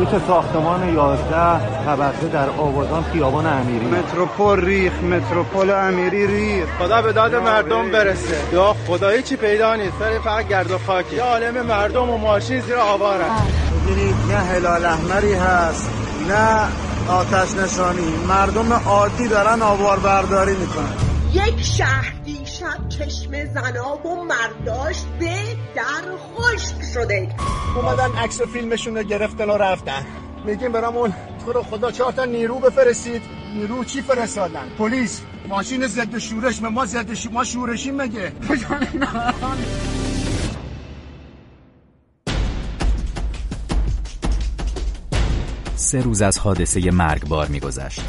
بلوچ ساختمان 11 طبقه در آبادان خیابان امیری. متروپول ریخ متروپول امیری ریخ خدا به داد مردم برسه. یا خدایی چی پیدا نیست. سر فقط گرد و خاکی. یا عالم مردم و ماشین زیر آوارن نه هلال احمری هست نه آتش نشانی مردم عادی دارن آوار برداری می‌کنن. یک شهر دیشب چشم زناب و مرداش به در خشک شده. اومدن عکس و فیلمشون رو گرفتن و رفتن. میگیم برامون تو رو خدا چهار تا نیرو بفرستید. نیرو چی فرستادن؟ پلیس ماشین ضد شورش ما ضد ش... ما شورشیم مگه؟ سه روز از حادثه مرگبار میگذشت.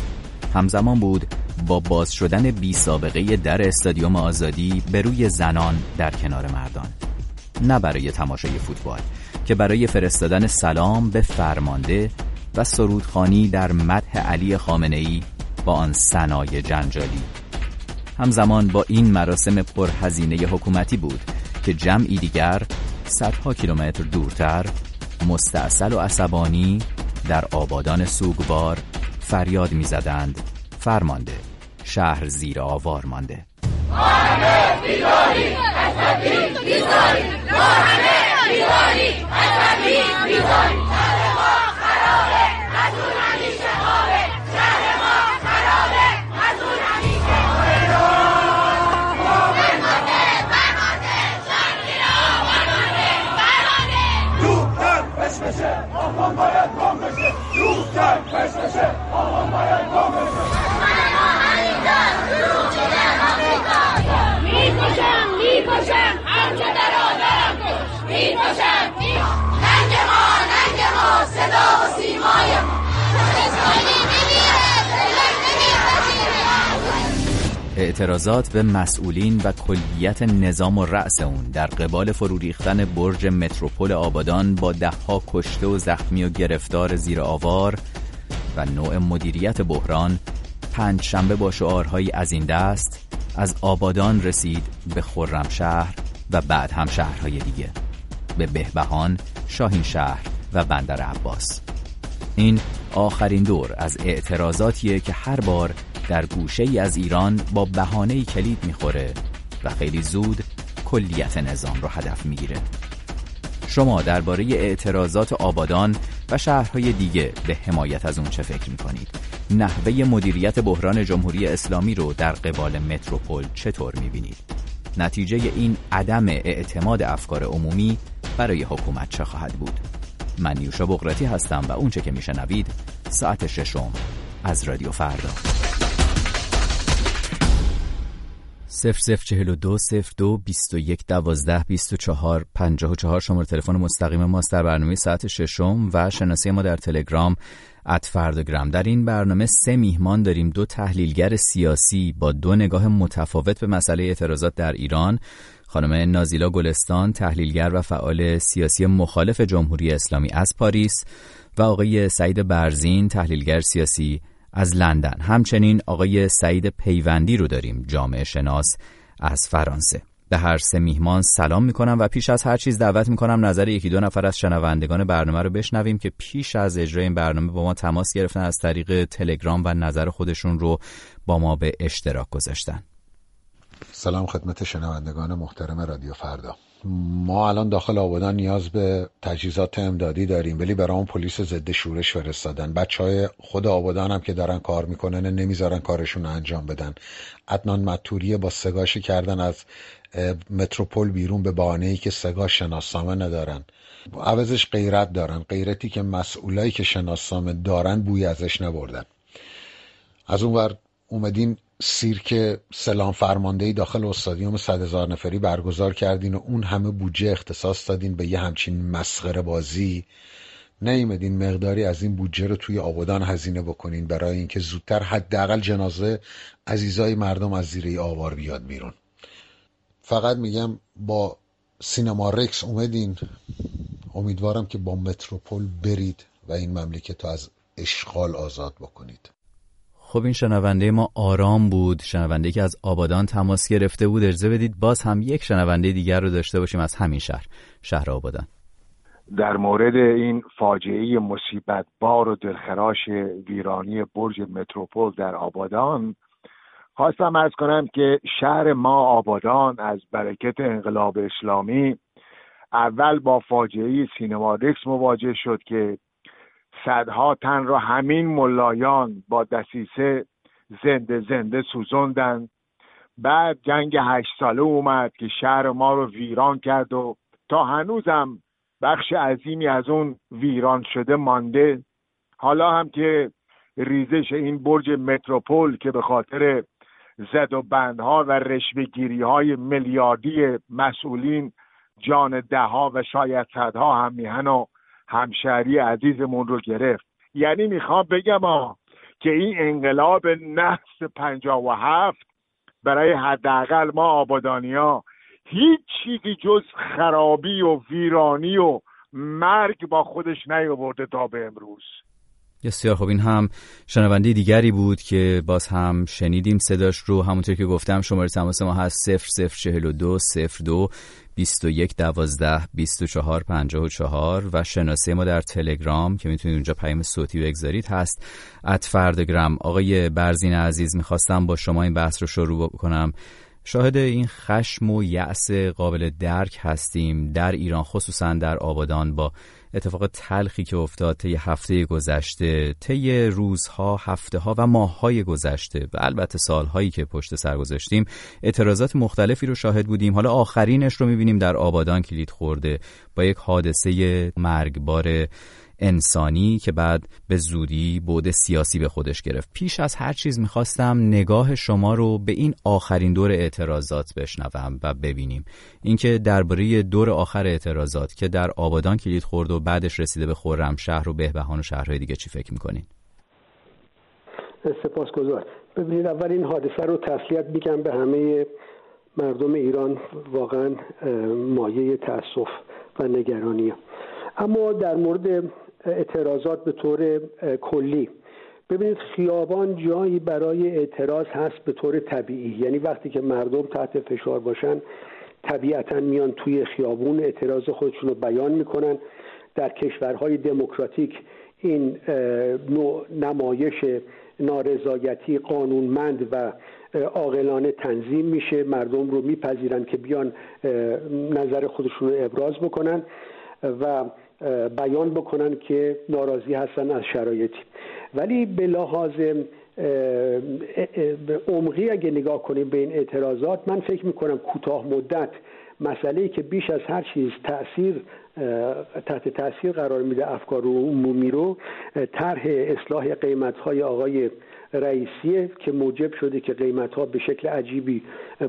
همزمان بود با باز شدن بی سابقه در استادیوم آزادی به روی زنان در کنار مردان. نه برای تماشای فوتبال که برای فرستادن سلام به فرمانده و سرودخانی در مدح علی خامنه ای با آن سنای جنجالی. همزمان با این مراسم پرهزینه حکومتی بود که جمعی دیگر صدها کیلومتر دورتر مستاصل و عصبانی در آبادان سوگوار فریاد می‌زدند فرمانده. شهر زیر آوار مانده. ما اعتراضات به مسئولین و کلیت نظام و رأس اون در قبال فرو ریختن برج متروپول آبادان با دهها کشته و زخمی و گرفتار زیر آوار و نوع مدیریت بحران پنج شنبه با شعارهایی از این دست از آبادان رسید به خرمشهر و بعد هم شهرهای دیگه به بهبهان، شاهین شهر و بندر عباس. این آخرین دور از اعتراضاتیه که هر بار در گوشه ای از ایران با بهانه کلید می‌خوره و خیلی زود کلیت نظام رو هدف می‌گیره شما درباره اعتراضات آبادان و شهرهای دیگه به حمایت از اون چه فکر می‌کنید؟ نحوه مدیریت بحران جمهوری اسلامی رو در قبال متروپول چطور می‌بینید؟ نتیجه این عدم اعتماد افکار عمومی برای حکومت چه خواهد بود؟ من نیوشا بغراتی هستم و اونچه که میشنوید ساعت ششم از رادیو فردا 0042 02 21 12 24 54 شماره تلفن مستقیم ماست در برنامه ساعت ششم و شناسی ما در تلگرام ات فردگرام در این برنامه سه میهمان داریم دو تحلیلگر سیاسی با دو نگاه متفاوت به مسئله اعتراضات در ایران خانم نازیلا گلستان تحلیلگر و فعال سیاسی مخالف جمهوری اسلامی از پاریس و آقای سعید برزین تحلیلگر سیاسی از لندن. همچنین آقای سعید پیوندی رو داریم جامعه شناس از فرانسه. به هر سه میهمان سلام می‌کنم و پیش از هر چیز دعوت می‌کنم نظر یکی دو نفر از شنوندگان برنامه رو بشنویم که پیش از اجرای این برنامه با ما تماس گرفتن از طریق تلگرام و نظر خودشون رو با ما به اشتراک گذاشتن. سلام خدمت شنوندگان محترم رادیو فردا. ما الان داخل آبادان نیاز به تجهیزات امدادی داریم ولی برای پلیس ضد شورش فرستادن. بچه های خود آبادان هم که دارن کار می‌کنن نمی‌ذارن کارشون انجام بدن. عدنان مطوریه با سگاشی کردن از متروپول بیرون به بانه ای که سگا شناسنامه ندارن. عوضش غیرت دارن. غیرتی که مسئولایی که شناسنامه دارن بوی ازش نبردن. از اون ور اومدین سیرک سلام فرمانده داخل استادیوم صد هزار نفری برگزار کردین و اون همه بودجه اختصاص دادین به یه همچین مسخره بازی. نیمدین مقداری از این بودجه رو توی آبادان هزینه بکنین برای اینکه زودتر حداقل جنازه عزیزای مردم از زیر آوار بیاد بیرون. فقط میگم با سینما رکس اومدین. امیدوارم که با متروپول برید و این مملکت رو از اشغال آزاد بکنید. خب این شنونده ما آرام بود. شنونده که از آبادان تماس گرفته بود. اجازه بدید باز هم یک شنونده دیگر رو داشته باشیم از همین شهر شهر آبادان. در مورد این فاجعه مصیبت بار و دلخراش ویرانی برج متروپول در آبادان خواستم ارز کنم که شهر ما آبادان از برکت انقلاب اسلامی اول با فاجعه سینمادکس مواجه شد که صدها تن را همین ملایان با دسیسه زنده زنده سوزندن. بعد جنگ هشت ساله اومد که شهر ما رو ویران کرد و تا هنوزم بخش عظیمی از اون ویران شده مانده. حالا هم که ریزش این برج متروپول که به خاطر زد و بندها و رشوهگیری های میلیاردی مسئولین جان دهها و شاید صدها هم میهن و همشهری عزیزمون رو گرفت. یعنی می‌خوام بگم آه که این انقلاب نحس پنجاه و هفت برای حداقل ما آبادانیا هیچ چیزی جز خرابی و ویرانی و مرگ با خودش نیاورده تا به امروز. بسیار خب این هم شنونده دیگری بود که باز هم شنیدیم صداش رو. همونطور که گفتم شماره تماس ما هست 0042 02 21 12 24 54 و شناسه ما در تلگرام که می‌تونید اونجا پیام صوتی بگذارید هست. ات فردگرام. آقای برزین عزیز می‌خواستم با شما این بحث رو شروع کنم شاهد این خشم و یأس قابل درک هستیم در ایران خصوصا در آبادان با اتفاق تلخی که افتاد طی هفته گذشته طی روزها هفته ها و ماه های گذشته و البته سالهایی که پشت سر گذاشتیم اعتراضات مختلفی رو شاهد بودیم. حالا آخرینش رو می‌بینیم در آبادان کلید خورده با یک حادثه مرگبار انسانی که بعد به زودی بود سیاسی به خودش گرفت. پیش از هر چیز می‌خواستم نگاه شما رو به این آخرین دور اعتراضات بشنوم و ببینیم. اینکه درباره دور آخر اعتراضات که در آبادان کلید خورد و بعدش رسیده به خرمشهر و بهبهان و شهرهای دیگه چی فکر می‌کنین؟ سپاسگزار ببینید اول این حادثه رو تسلیت میگم به همه مردم ایران. واقعا مایه تاسف و نگرانی. اما در مورد اعتراضات به طور کلی. ببینید خیابان جایی برای اعتراض هست به طور طبیعی. یعنی وقتی که مردم تحت فشار باشن طبیعتا میان توی خیابون اعتراض خودشون رو بیان می‌کنن. در کشورهای دموکراتیک این نوع نمایش نارضایتی قانونمند و عاقلانه تنظیم میشه. مردم رو میپذیرن که بیان نظر خودشون رو ابراز بکنن. و بیان بکنن که ناراضی هستن از شرایطی. ولی به لحاظ عمقی اگه نگاه کنیم به این اعتراضات من فکر می‌کنم کوتاه مدت مسئله که بیش از هر چیز تاثیر تحت تاثیر قرار میده افکار عمومی رو طرح اصلاح قیمت های آقای رئیسیه که موجب شده که قیمت ها به شکل عجیبی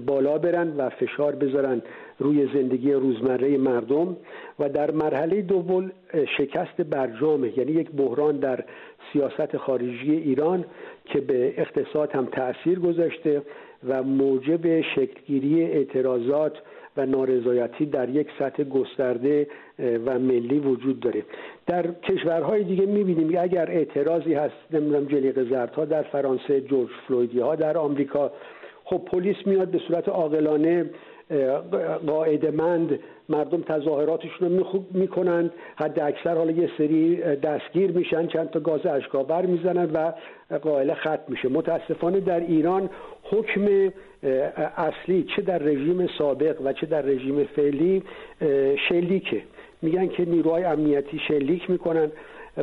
بالا برن و فشار بذارن. روی زندگی روزمره مردم و در مرحله دوم شکست برجامه یعنی یک بحران در سیاست خارجی ایران که به اقتصاد هم تاثیر گذاشته و موجب شکلگیری اعتراضات و نارضایتی در یک سطح گسترده و ملی وجود داره. در کشورهای دیگه می‌بینیم اگر اعتراضی هست نمی‌دونم جلیق زردها در فرانسه جورج فلویدی ها در آمریکا خب پلیس میاد به صورت عاقلانه قاعدمند مردم تظاهراتشون رو می‌کنند. حد اکثر حالا یه سری دستگیر میشن چند تا گاز اشکاور می‌زنن و قائل ختم میشه. متاسفانه در ایران حکم اصلی چه در رژیم سابق و چه در رژیم فعلی شلیکه. میگن که نیروهای امنیتی شلیک می‌کنن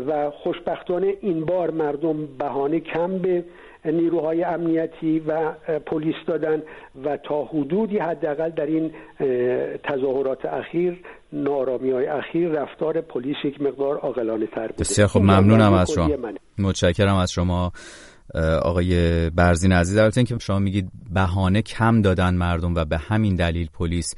و خوشبختانه این بار مردم بهانه کم به نیروهای امنیتی و پلیس دادن و تا حدودی حداقل در این تظاهرات اخیر نارامی های اخیر رفتار پلیس یک مقدار عاقلانه تر بوده. بسیار خب ممنونم از شما. متشکرم از شما آقای برزین عزیز. البته که شما میگید بهانه کم دادن مردم و به همین دلیل پلیس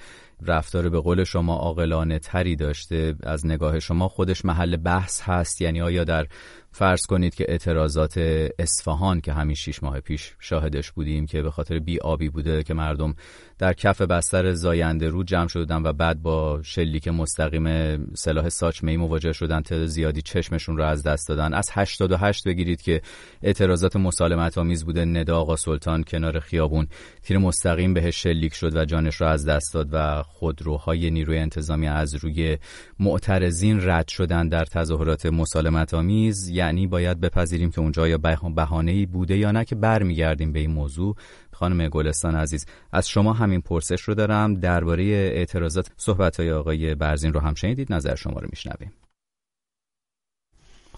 رفتار به قول شما عاقلانه تری داشته. از نگاه شما خودش محل بحث هست یعنی آیا در فرض کنید که اعتراضات اصفهان که همین شیش ماه پیش شاهدش بودیم که به خاطر بی آبی بوده که مردم در کف بستر زاینده رو جمع شدن و بعد با شلیک مستقیم سلاح ساچمه ای مواجه شدن تعداد زیادی چشمشون رو از دست دادن. از 88 بگیرید که اعتراضات مسالمت آمیز بوده. ندا آقا سلطان کنار خیابون تیر مستقیم بهش شلیک شد و جانش رو از دست داد و خودروهای نیروی انتظامی از روی معترضین رد شدن در تظاهرات مسالمت آمیز یعنی باید بپذیریم که اونجا یا بهانه‌ای بوده یا نه که برمیگردیم به این موضوع. خانم گلستان عزیز از شما همین پرسش رو دارم. درباره اعتراضات صحبت های آقای برزین رو هم شنیدید نظر شما رو میشنویم.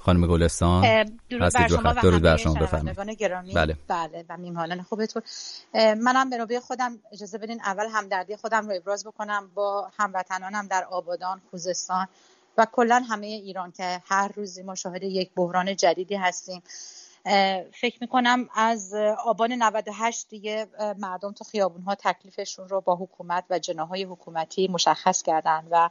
خانم گلستان. درود بر شما درود بر شما گرامی. بله. بله و میمانان خوبتون. منم به نوبه خودم اجازه بدین اول همدردی خودم رو ابراز بکنم با هموطنانم در آبادان خوزستان و کلا همه ایران که هر روزی ما شاهد یک بحران جدیدی هستیم. فکر می‌کنم از آبان 98 دیگه مردم تو خیابون ها تکلیفشون رو با حکومت و جناهای حکومتی مشخص کردن و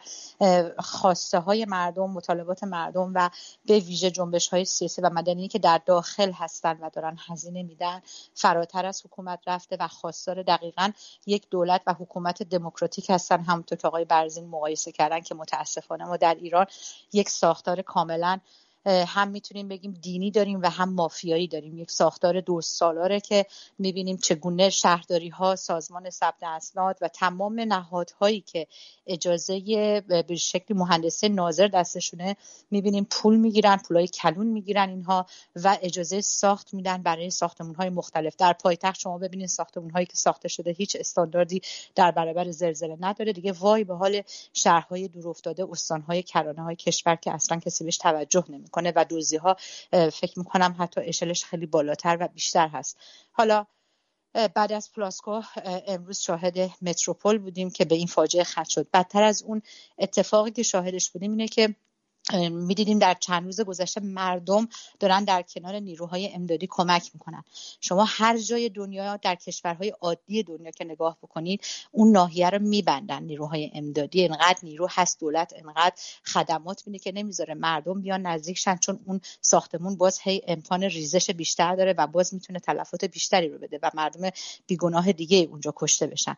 خواسته های مردم مطالبات مردم و به ویژه جنبش های سیاسی و مدنی که در داخل هستن و دارن هزینه میدن فراتر از حکومت رفته و خواستار دقیقا یک دولت و حکومت دموکراتیک هستن همونطور که آقای برزین مقایسه کردن که متاسفانه ما در ایران یک ساختار کاملا هم می‌تونیم بگیم دینی داریم و هم مافیایی داریم. یک ساختار دو سالاره که می‌بینیم چگونه شهرداری ها سازمان ثبت اسناد و تمام نهادهایی که اجازه به شکل مهندسه ناظر دستشونه می‌بینیم پول می‌گیرن پولای کلون می‌گیرن اینها و اجازه ساخت میدن برای ساختمون های مختلف. در پایتخت شما ببینید ساختمون هایی که ساخته شده هیچ استانداردی در برابر زلزله نداره. دیگه وای به حال شهرهای دورافتاده استانهای کرانه های کشور که اصلا کسی بهش توجه نمی کنه و دوزی ها فکر می‌کنم حتی اشلش خیلی بالاتر و بیشتر هست. حالا بعد از پلاسکو امروز شاهد متروپول بودیم که به این فاجعه ختم شد. بدتر از اون اتفاقی که شاهدش بودیم اینه که می‌دیدیم در چند روز گذشته مردم دارن در کنار نیروهای امدادی کمک می‌کنن. شما هر جای دنیا در کشورهای عادی دنیا که نگاه بکنید اون ناحیه رو میبندن نیروهای امدادی. انقدر نیرو هست دولت انقدر خدمات میده که نمی‌ذاره مردم بیان نزدیکشن چون اون ساختمون باز هی امکان ریزش بیشتر داره و باز می‌تونه تلفات بیشتری رو بده و مردم بیگناه دیگه اونجا کشته بشن.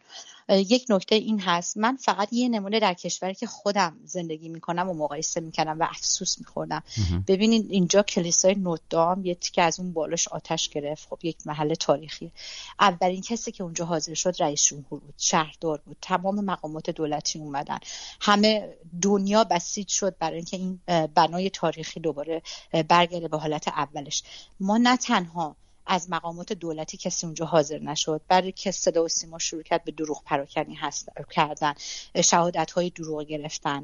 یک نکته این هست. من فقط یه نمونه در کشوری که خودم زندگی می‌کنم و مقایسه می‌کنم و افسوس میخوردم ببینید اینجا کلیسای نوتدام یه تیکه از اون بالاش آتش گرفت. خب یک محل تاریخی. اولین کسی که اونجا حاضر شد رئیس جمهور بود شهردار بود. تمام مقامات دولتی اومدن. همه دنیا بسیج شد برای اینکه این بنای تاریخی دوباره برگرده به حالت اولش. ما نه تنها از مقامات دولتی کسی اونجا حاضر نشد. برای که صدا و سیما شروع کرد به دروغ پراکنی هست کردن. شهادت های دروغ گرفتن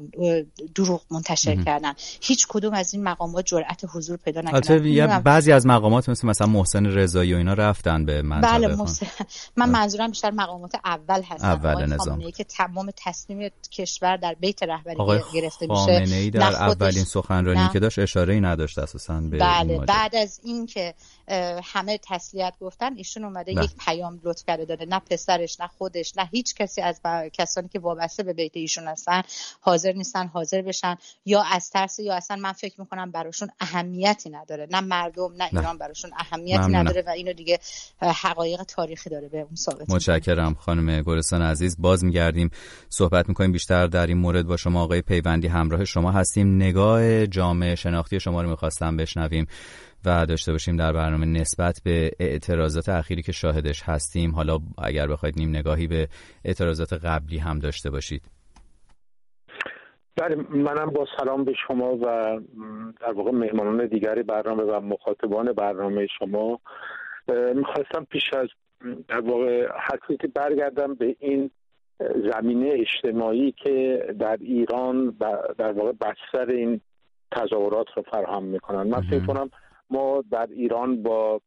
دروغ منتشر کردن. هیچ کدوم از این مقامات جرأت حضور پیدا نکردن. بعضی از مقامات مثل مثلا محسن رضایی و اینا رفتن به منطقه بله محسن. من منظورم بیشتر مقامات اول هستن. اول نظام. که تمام تصمیم کشور در بیت رهبری گرفته میشه. در اولین سخنرانی که داشت اشاره ای نداشت اساسا به بله بعد از اینکه همه تسلیت گفتن ایشون اومده یک پیام لطف کرده داده. نه پسرش نه خودش نه هیچ کسی از کسانی که وابسته به بیت ایشون هستن حاضر نیستن حاضر بشن. یا از ترس یا اصلا من فکر می‌کنم براشون اهمیتی نداره. نه مردم نه ایران براشون اهمیتی نداره و اینو دیگه حقایق تاریخی داره به اون ثابت. متشکرم خانم گلستان عزیز. باز میگردیم صحبت می‌کنیم بیشتر در این مورد با شما آقای پیوندی همراه شما هستیم. نگاه جامعه شناختی شما رو می‌خواستم بشنویم. و داشته باشیم در برنامه نسبت به اعتراضات اخیری که شاهدش هستیم. حالا اگر بخواید نیم نگاهی به اعتراضات قبلی هم داشته باشید. بله منم با سلام به شما و در واقع مهمانان دیگری برنامه و مخاطبان برنامه شما. می‌خواستم پیش از در واقع که برگردم به این زمینه اجتماعی که در ایران در واقع بستر این تظاهرات رو فراهم می‌کنن. من فکر کنم ما در ایران با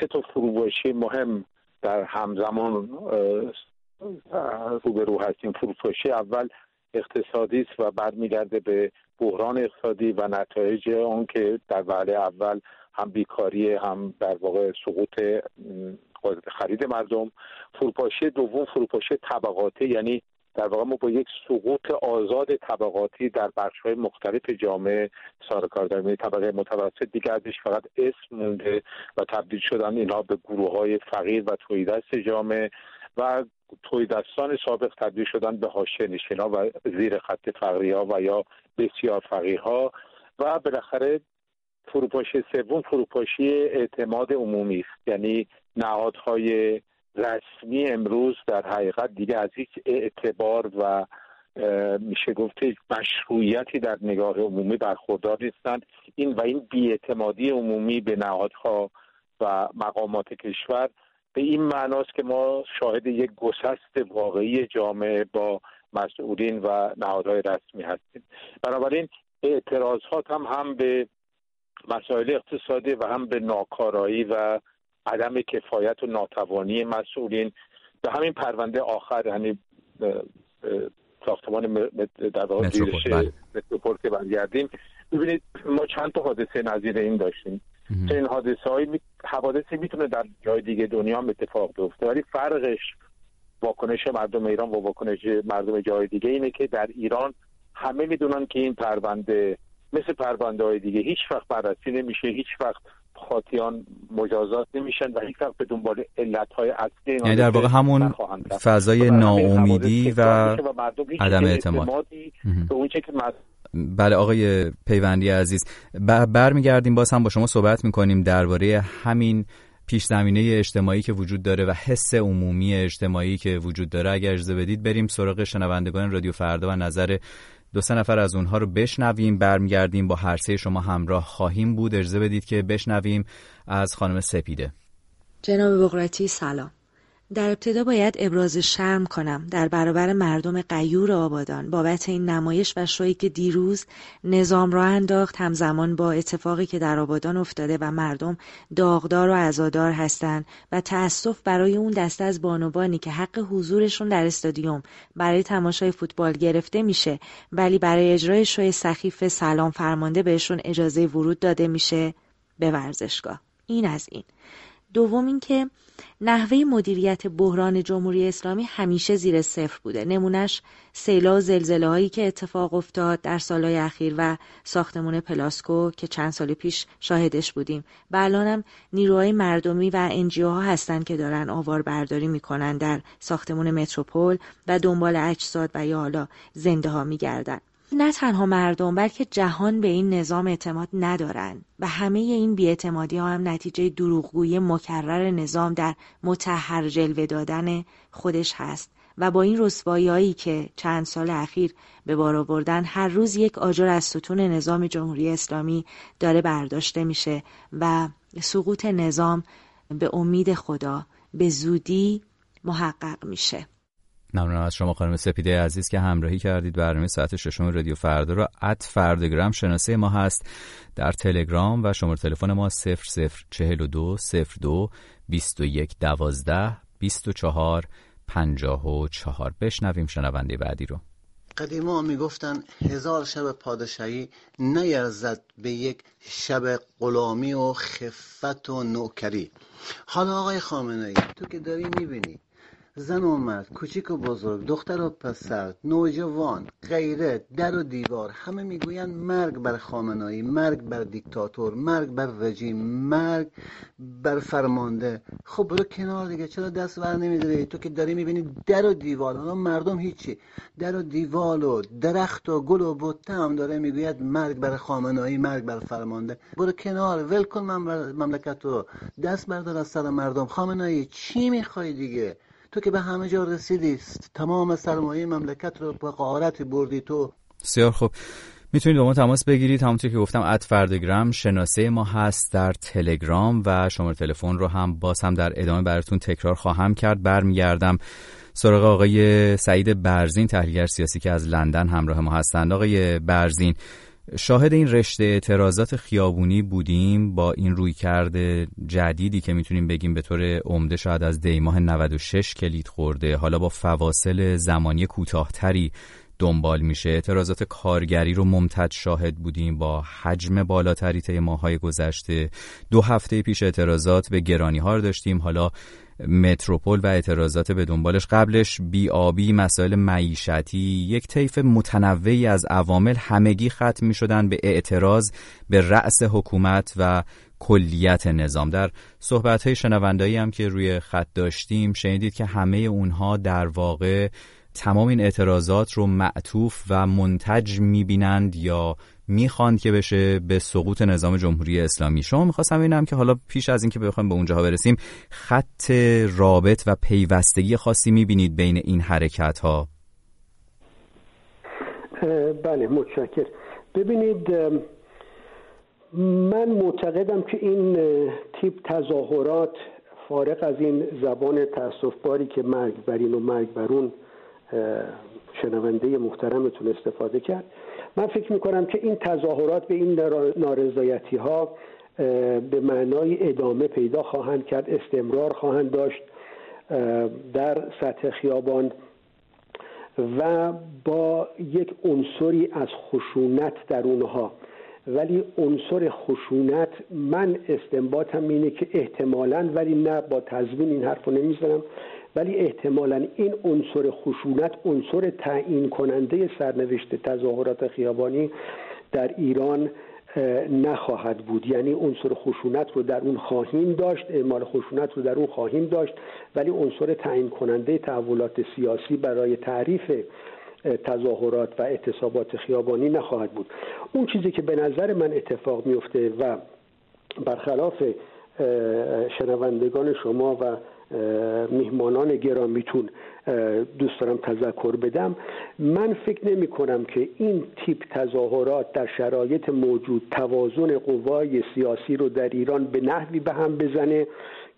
سه تا فروپاشی مهم در همزمان روبرو هستیم. فروپاشی اول اقتصادی است و برمیگرده به بحران اقتصادی و نتایج آن که در وهله اول هم بیکاری هم در واقع سقوط خرید مردم. فروپاشی دوم فروپاشی طبقاتی یعنی در واقع ما با یک سقوط آزاد طبقاتی در بخش های مختلف جامعه سر کار داریم طبقه متوسط دیگه ازش فقط اسم مونده و تبدیل شدن اینها به گروه های فقیر و توی دست جامعه و توی دستان سابق تبدیل شدن به حاشیه نشینا و زیر خط فقری ها و یا بسیار فقیرها و بالاخره فروپاشی سوم فروپاشی اعتماد عمومی است. یعنی نهادهای رسمی امروز در حقیقت دیگه از هیچ اعتبار و میشه گفت مشروعیتی در نگاه عمومی برخوردار نیستند. این و این بیاعتمادی عمومی به نهادها و مقامات کشور به این معناست که ما شاهد یک گسست واقعی جامعه با مسئولین و نهادهای رسمی هستیم. بنابراین اعتراضات هم هم به مسائل اقتصادی و هم به ناکارایی و عدم کفایت و ناتوانی مسئولین. به همین پرونده آخر یعنی ساختمان در واقع بله. متروپول که برگردیم. ببینید ما چند تا حادثه نظیر این داشتیم. این حادثه های حوادثی می‌تونه در جای دیگه دنیا هم اتفاق بیفته. ولی فرقش واکنش مردم ایران و واکنش مردم جای دیگه اینه که در ایران همه می‌دونن که این پرونده مثل پرونده های دیگه هیچ وقت بررسی نمیشه هیچ وقت خاطیان مجازات نمیشن و هیچ به دنبال علت های اصلی یعنی در واقع همون فضای ناامیدی و عدم اعتماد. به اون که بله آقای پیوندی عزیز برمیگردیم باز هم با شما صحبت می‌کنیم درباره همین پیش زمینه اجتماعی که وجود داره و حس عمومی اجتماعی که وجود داره. اگر اجازه بدید بریم سراغ شنوندگان رادیو فردا و نظر دو سه نفر از اونها رو بشنویم برمیگردیم با هر سه شما همراه خواهیم بود. اجازه بدید که بشنویم از خانم سپیده. جناب بغراتی سلام. در ابتدا باید ابراز شرم کنم در برابر مردم قیور آبادان. بابت این نمایش و شویی که دیروز نظام را انداخت همزمان با اتفاقی که در آبادان افتاده و مردم داغدار و عزادار هستند و تأسف برای اون دسته از بانوانی که حق حضورشون در استادیوم برای تماشای فوتبال گرفته میشه ولی برای اجرای شوی سخیف سلام فرمانده بهشون اجازه ورود داده میشه به ورزشگاه. این از این. دوم اینکه نحوه مدیریت بحران جمهوری اسلامی همیشه زیر صفر بوده. نمونش سیلا و زلزله هایی که اتفاق افتاد در سالهای اخیر و ساختمون پلاسکو که چند سال پیش شاهدش بودیم. و الانم نیروهای مردمی و NGO ها هستند که دارن آوار برداری می‌کنن در ساختمون متروپول و دنبال اجساد و یا حالا زنده ها میگردن. نه تنها مردم بلکه جهان به این نظام اعتماد ندارند و همه این بیاعتمادی ها هم نتیجه دروغگویی مکرر نظام در مطهر جلوه دادن خودش هست و با این رسوایی هایی که چند سال اخیر به بار آوردن هر روز یک آجر از ستون نظام جمهوری اسلامی داره برداشته میشه و سقوط نظام به امید خدا به زودی محقق میشه. ممنونم از شما خانم سپیده عزیز که همراهی کردید. برنامه ساعت ششم رادیو فردا رو ات فردگرام شناسه ما هست. در تلگرام و شماره تلفن ما 0042 02 21 12 24 54 بشنویم شنونده بعدی رو. قدیما می‌گفتن هزار شب پادشاهی نیرزد به یک شب غلامی و خفت و نوکری. حالا آقای خامنه ای تو که داری می‌بینی زن و مرد کوچیک و بزرگ دختر و پسر نوجوان غیره در و دیوار همه می‌گویند مرگ بر خامنایی مرگ بر دیکتاتور مرگ بر رژیم مرگ بر فرمانده. خب برو کنار دیگه چرا دست بر نمیداری؟ تو که داری می‌بینی در و دیوار حالا مردم هیچی. در و دیوال و درخت و گل و بوته هم داره می‌گوید مرگ بر خامنایی مرگ بر فرمانده. برو کنار ول کن مملکت رو. دست بردار از سر مردم. خامنایی چی می‌خوای دیگه؟ تو که به همه جا رسیدی تمام سرمایه مملکت رو به قارت بردی تو. بسیار خوب. می‌تونید با ما تماس بگیرید. همونطور که گفتم ات فردگرام شناسه ما هست در تلگرام و شماره تلفن رو هم باز هم در ادامه براتون تکرار خواهم کرد. برمیگردم سراغ آقای سعید برزین تحلیلگر سیاسی که از لندن همراه ما هستند. آقای برزین شاهد این رشته اعتراضات خیابونی بودیم با این روی کرده جدیدی که می‌تونیم بگیم به طور عمده شاید از دیماه 96 کلید خورده. حالا با فواصل زمانی کوتاهتری دنبال میشه. اعتراضات کارگری رو ممتد شاهد بودیم با حجم بالاتری طی ماهای گذشته. دو هفته پیش اعتراضات به گرانی ها داشتیم. حالا متروپول و اعتراضات به دنبالش. قبلش بیابی مسائل معیشتی یک طیف متنوعی از عوامل همگی ختم می شدن به اعتراض به رأس حکومت و کلیت نظام. در صحبت های شنوندایی هم که روی خط داشتیم شنیدید که همه اونها در واقع تمام این اعتراضات رو معطوف و منتج می‌بینند یا می‌خواند که بشه به سقوط نظام جمهوری اسلامی. شما می‌خواستم ببینم که حالا پیش از اینکه بخوایم به اونجاها برسیم خط رابط و پیوستگی خاصی می‌بینید بین این حرکت ها بله متشکر. ببینید من معتقدم که این تیپ تظاهرات فارق از این زبان تاسفباری که مرگ برین و مرگ برون شنونده محترمتون استفاده کرد. من فکر می‌کنم که این تظاهرات به این نارضایتی ها به معنای ادامه پیدا خواهند کرد استمرار خواهند داشت در سطح خیابان و با یک عنصری از خشونت در اونها. ولی عنصر خشونت من استنباطم اینه که احتمالا ولی نه با تضمین این حرف رو نمی‌زنم ولی احتمالا این عنصر خشونت عنصر تعیین کننده سرنوشت تظاهرات خیابانی در ایران نخواهد بود. یعنی عنصر خشونت رو در اون خواهیم داشت اعمال خشونت رو در اون خواهیم داشت ولی عنصر تعیین کننده تحولات سیاسی برای تعریف تظاهرات و اعتصابات خیابانی نخواهد بود. اون چیزی که به نظر من اتفاق میفته و برخلاف شنوندگان شما و میهمانان گرامیتون دوست دارم تذکر بدم. من فکر نمی کنم که این تیپ تظاهرات در شرایط موجود توازن قوای سیاسی رو در ایران به نحوی به هم بزنه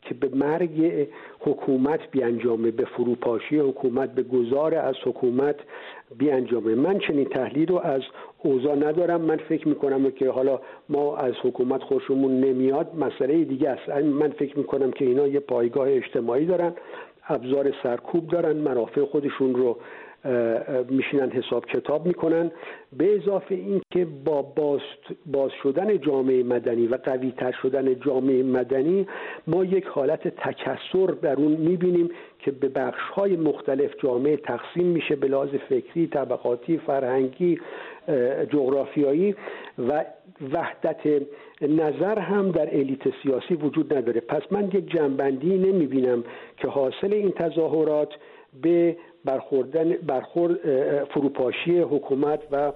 که به مرگ حکومت بیانجامه به فروپاشی حکومت به گذار از حکومت بیانجامه. من چنین تحلیل رو از اوضاع ندارم. من فکر می‌کنم که حالا ما از حکومت خوشمون نمیاد. مسئله دیگه است. من فکر می‌کنم که اینا یه پایگاه اجتماعی دارن ابزار سرکوب دارن منافع خودشون رو میشینن حساب کتاب می‌کنن. به اضافه اینکه با باز, باز شدن جامعه مدنی و قوی تر شدن جامعه مدنی ما یک حالت تکسر در اون می‌بینیم که به بخش های مختلف جامعه تقسیم میشه به لحاظ فکری طبقاتی فرهنگی جغرافیایی و وحدت نظر هم در الیت سیاسی وجود نداره. پس من یک جنبندی نمی‌بینم که حاصل این تظاهرات به برخوردن برخورد فروپاشی حکومت و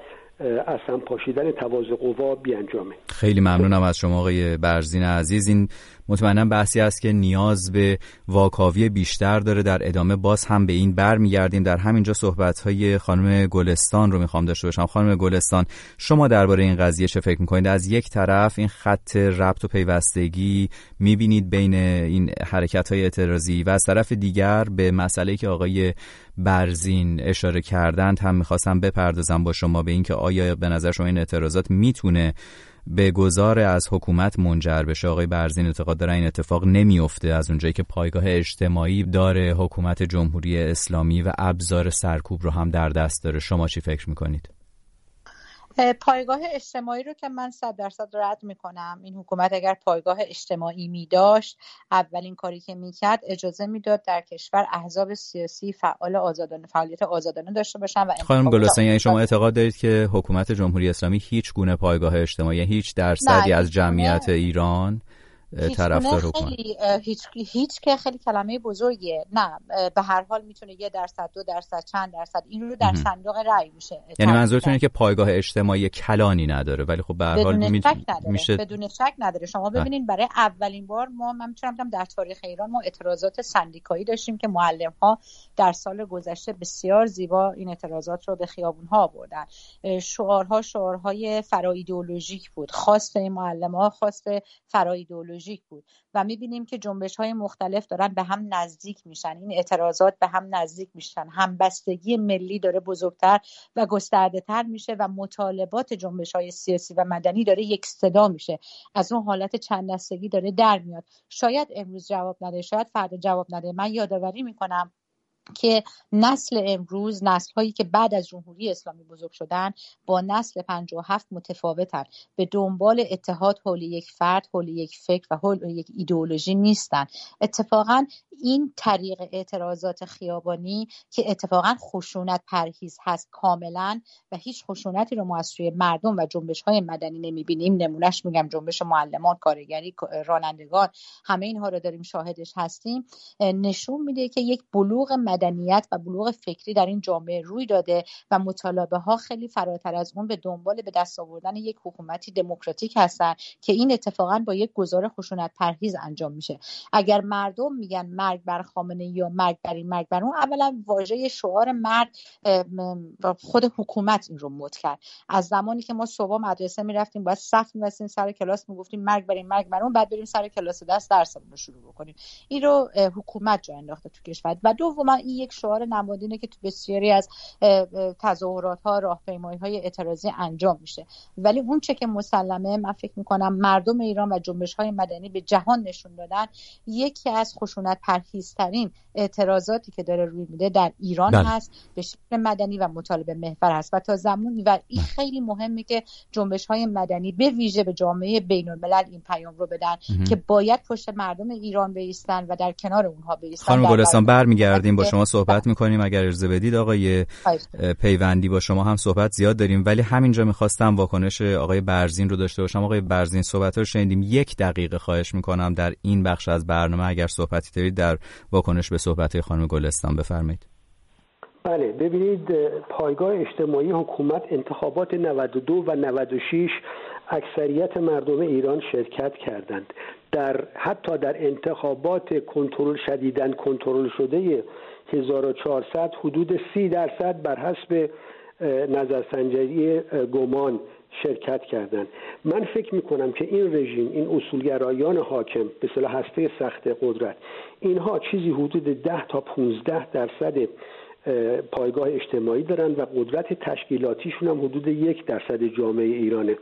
اصلا پاشیدن تواز قوا بیانجامه. خیلی ممنونم از شما آقای برزین عزیز. این مطمئنا بحثی است که نیاز به واکاوی بیشتر داره. در ادامه باز هم به این برمیگردیم. در همینجا صحبت های خانم گلستان رو می‌خوام داشته باشم. خانم گلستان شما درباره این قضیه چه فکر می‌کنید؟ از یک طرف این خط ربط و پیوستگی می‌بینید بین این حرکت های اعتراضی و از طرف دیگر به مسئله که آقای برزین اشاره کردند هم می‌خواستم بپردازم با شما به اینکه آیا به نظر شما این اعتراضات می‌تونه به گذار از حکومت منجر بشه. آقای برزین اعتقاد داره این اتفاق نمیفته از اونجایی که پایگاه اجتماعی داره حکومت جمهوری اسلامی و ابزار سرکوب رو هم در دست داره. شما چی فکر می‌کنید؟ پایگاه اجتماعی رو که من صد درصد رد می‌کنم. این حکومت اگر پایگاه اجتماعی می داشت اولین کاری که می‌کرد اجازه می‌داد در کشور احزاب سیاسی فعال آزادانه فعالیت آزادانه داشته باشن و خانم گلستان یعنی شما اعتقاد دارید که حکومت جمهوری اسلامی هیچ گونه پایگاه اجتماعی هیچ درصدی از جمعیت ایران طرفدار هیچ هیچ که خیلی کلمه بزرگیه. نه به هر حال می‌تونه یه درصد دو درصد چند درصد این رو در صندوق رأی میشه یعنی منظورتون اینه که پایگاه اجتماعی کلانی نداره ولی خب به هر حال بدون شک نداره. میشه بدون شک نداره. شما ببینید برای اولین بار ما من می‌تونم در تاریخ ایران ما اعتراضات سندیکایی داشتیم که معلم ها در سال گذشته بسیار زیبا این اعتراضات رو به خیابون ها آوردن شعارها شعارهای فرا ایدئولوژیک بود. خواست این معلم ها خواست فرا بود و می‌بینیم که جنبش های مختلف دارن به هم نزدیک میشن. این اعتراضات به هم نزدیک میشن. همبستگی ملی داره بزرگتر و گسترده تر میشه و مطالبات جنبش های سیاسی و مدنی داره یک صدا میشه. از اون حالت چند دستگی داره در میاد. شاید امروز جواب نده شاید فردا جواب نده. من یادآوری می‌کنم که نسل امروز نسل هایی که بعد از جمهوری اسلامی بزرگ شدن با نسل 57 متفاوتن. به دنبال اتحاد حول یک فرد حول یک فکر و حول یک ایدئولوژی نیستن. اتفاقا این طریق اعتراضات خیابانی که اتفاقا خشونت پرهیز هست کاملا و هیچ خشونتی رو ما از سوی مردم و جنبش های مدنی نمی‌بینیم. نمونهش میگم جنبش معلمان کارگری رانندگان همه اینها رو داریم شاهدش هستیم. نشون میده که یک بلوغ مدنیت و بلوغ فکری در این جامعه روی داده و مطالبه ها خیلی فراتر از اون به دنبال به دست آوردن یک حکومتی دموکراتیک هستن که این اتفاقا با یک گزار خشونت پرهیز انجام میشه. اگر مردم میگن مرگ بر خامنه یا مرگ بر این مرگ بر اون اولا واژه شعار مرگ خود حکومت این رو مد کرد. از زمانی که ما صبح مدرسه می‌رفتیم باید صف میبستیم سر کلاس می‌گفتیم مرگ بر این مرگ بر اون بعد بریم سر کلاس دست درسمون رو شروع بکنیم. این رو حکومت جا انداخته تو کشور. و دوما این یک شعار نمادینه که تو بسیاری از تظاهرات ها راهپیمایی های اعتراضی انجام میشه. ولی اون چه که مسلمه من فکر می‌کنم مردم ایران و جنبش های مدنی به جهان نشون دادن یکی از خشونت پرهیزترین اعتراضاتی که داره روی میده در ایران بله. هست به شکل مدنی و مطالبه محور هست. و تا زمانی و این خیلی مهمه که جنبش های مدنی به ویژه به جامعه بین الملل این پیام رو بدن که باید پشت مردم ایران بیستن و در کنار اونها بیستن. خانم گلستان برمیگردیم با شما صحبت می‌کنیم اگر ارزه بدید آقای پیوندی با شما هم صحبت زیاد داریم. ولی همینجا می‌خواستم واکنش آقای برزین رو داشته باشم. آقای برزین صحبت رو شنیدیم. یک دقیقه خواهش می‌کنم در این بخش از برنامه اگر صحبتی دارید در واکنش به صحبت خانم گلستان بفرمایید. بله ببینید پایگاه اجتماعی حکومت انتخابات 92 و 96 اکثریت مردم ایران شرکت کردند. در حتی در انتخابات کنترل شدیدن کنترل شده 1400 حدود 30 درصد بر حسب نظرسنجی گمان شرکت کردند. من فکر می کنم که این رژیم این اصولگرایان حاکم به صلاح هسته سخت قدرت اینها چیزی حدود 10 تا 15 درصد پایگاه اجتماعی دارن و قدرت تشکیلاتیشون هم حدود یک درصد جامعه ایرانه.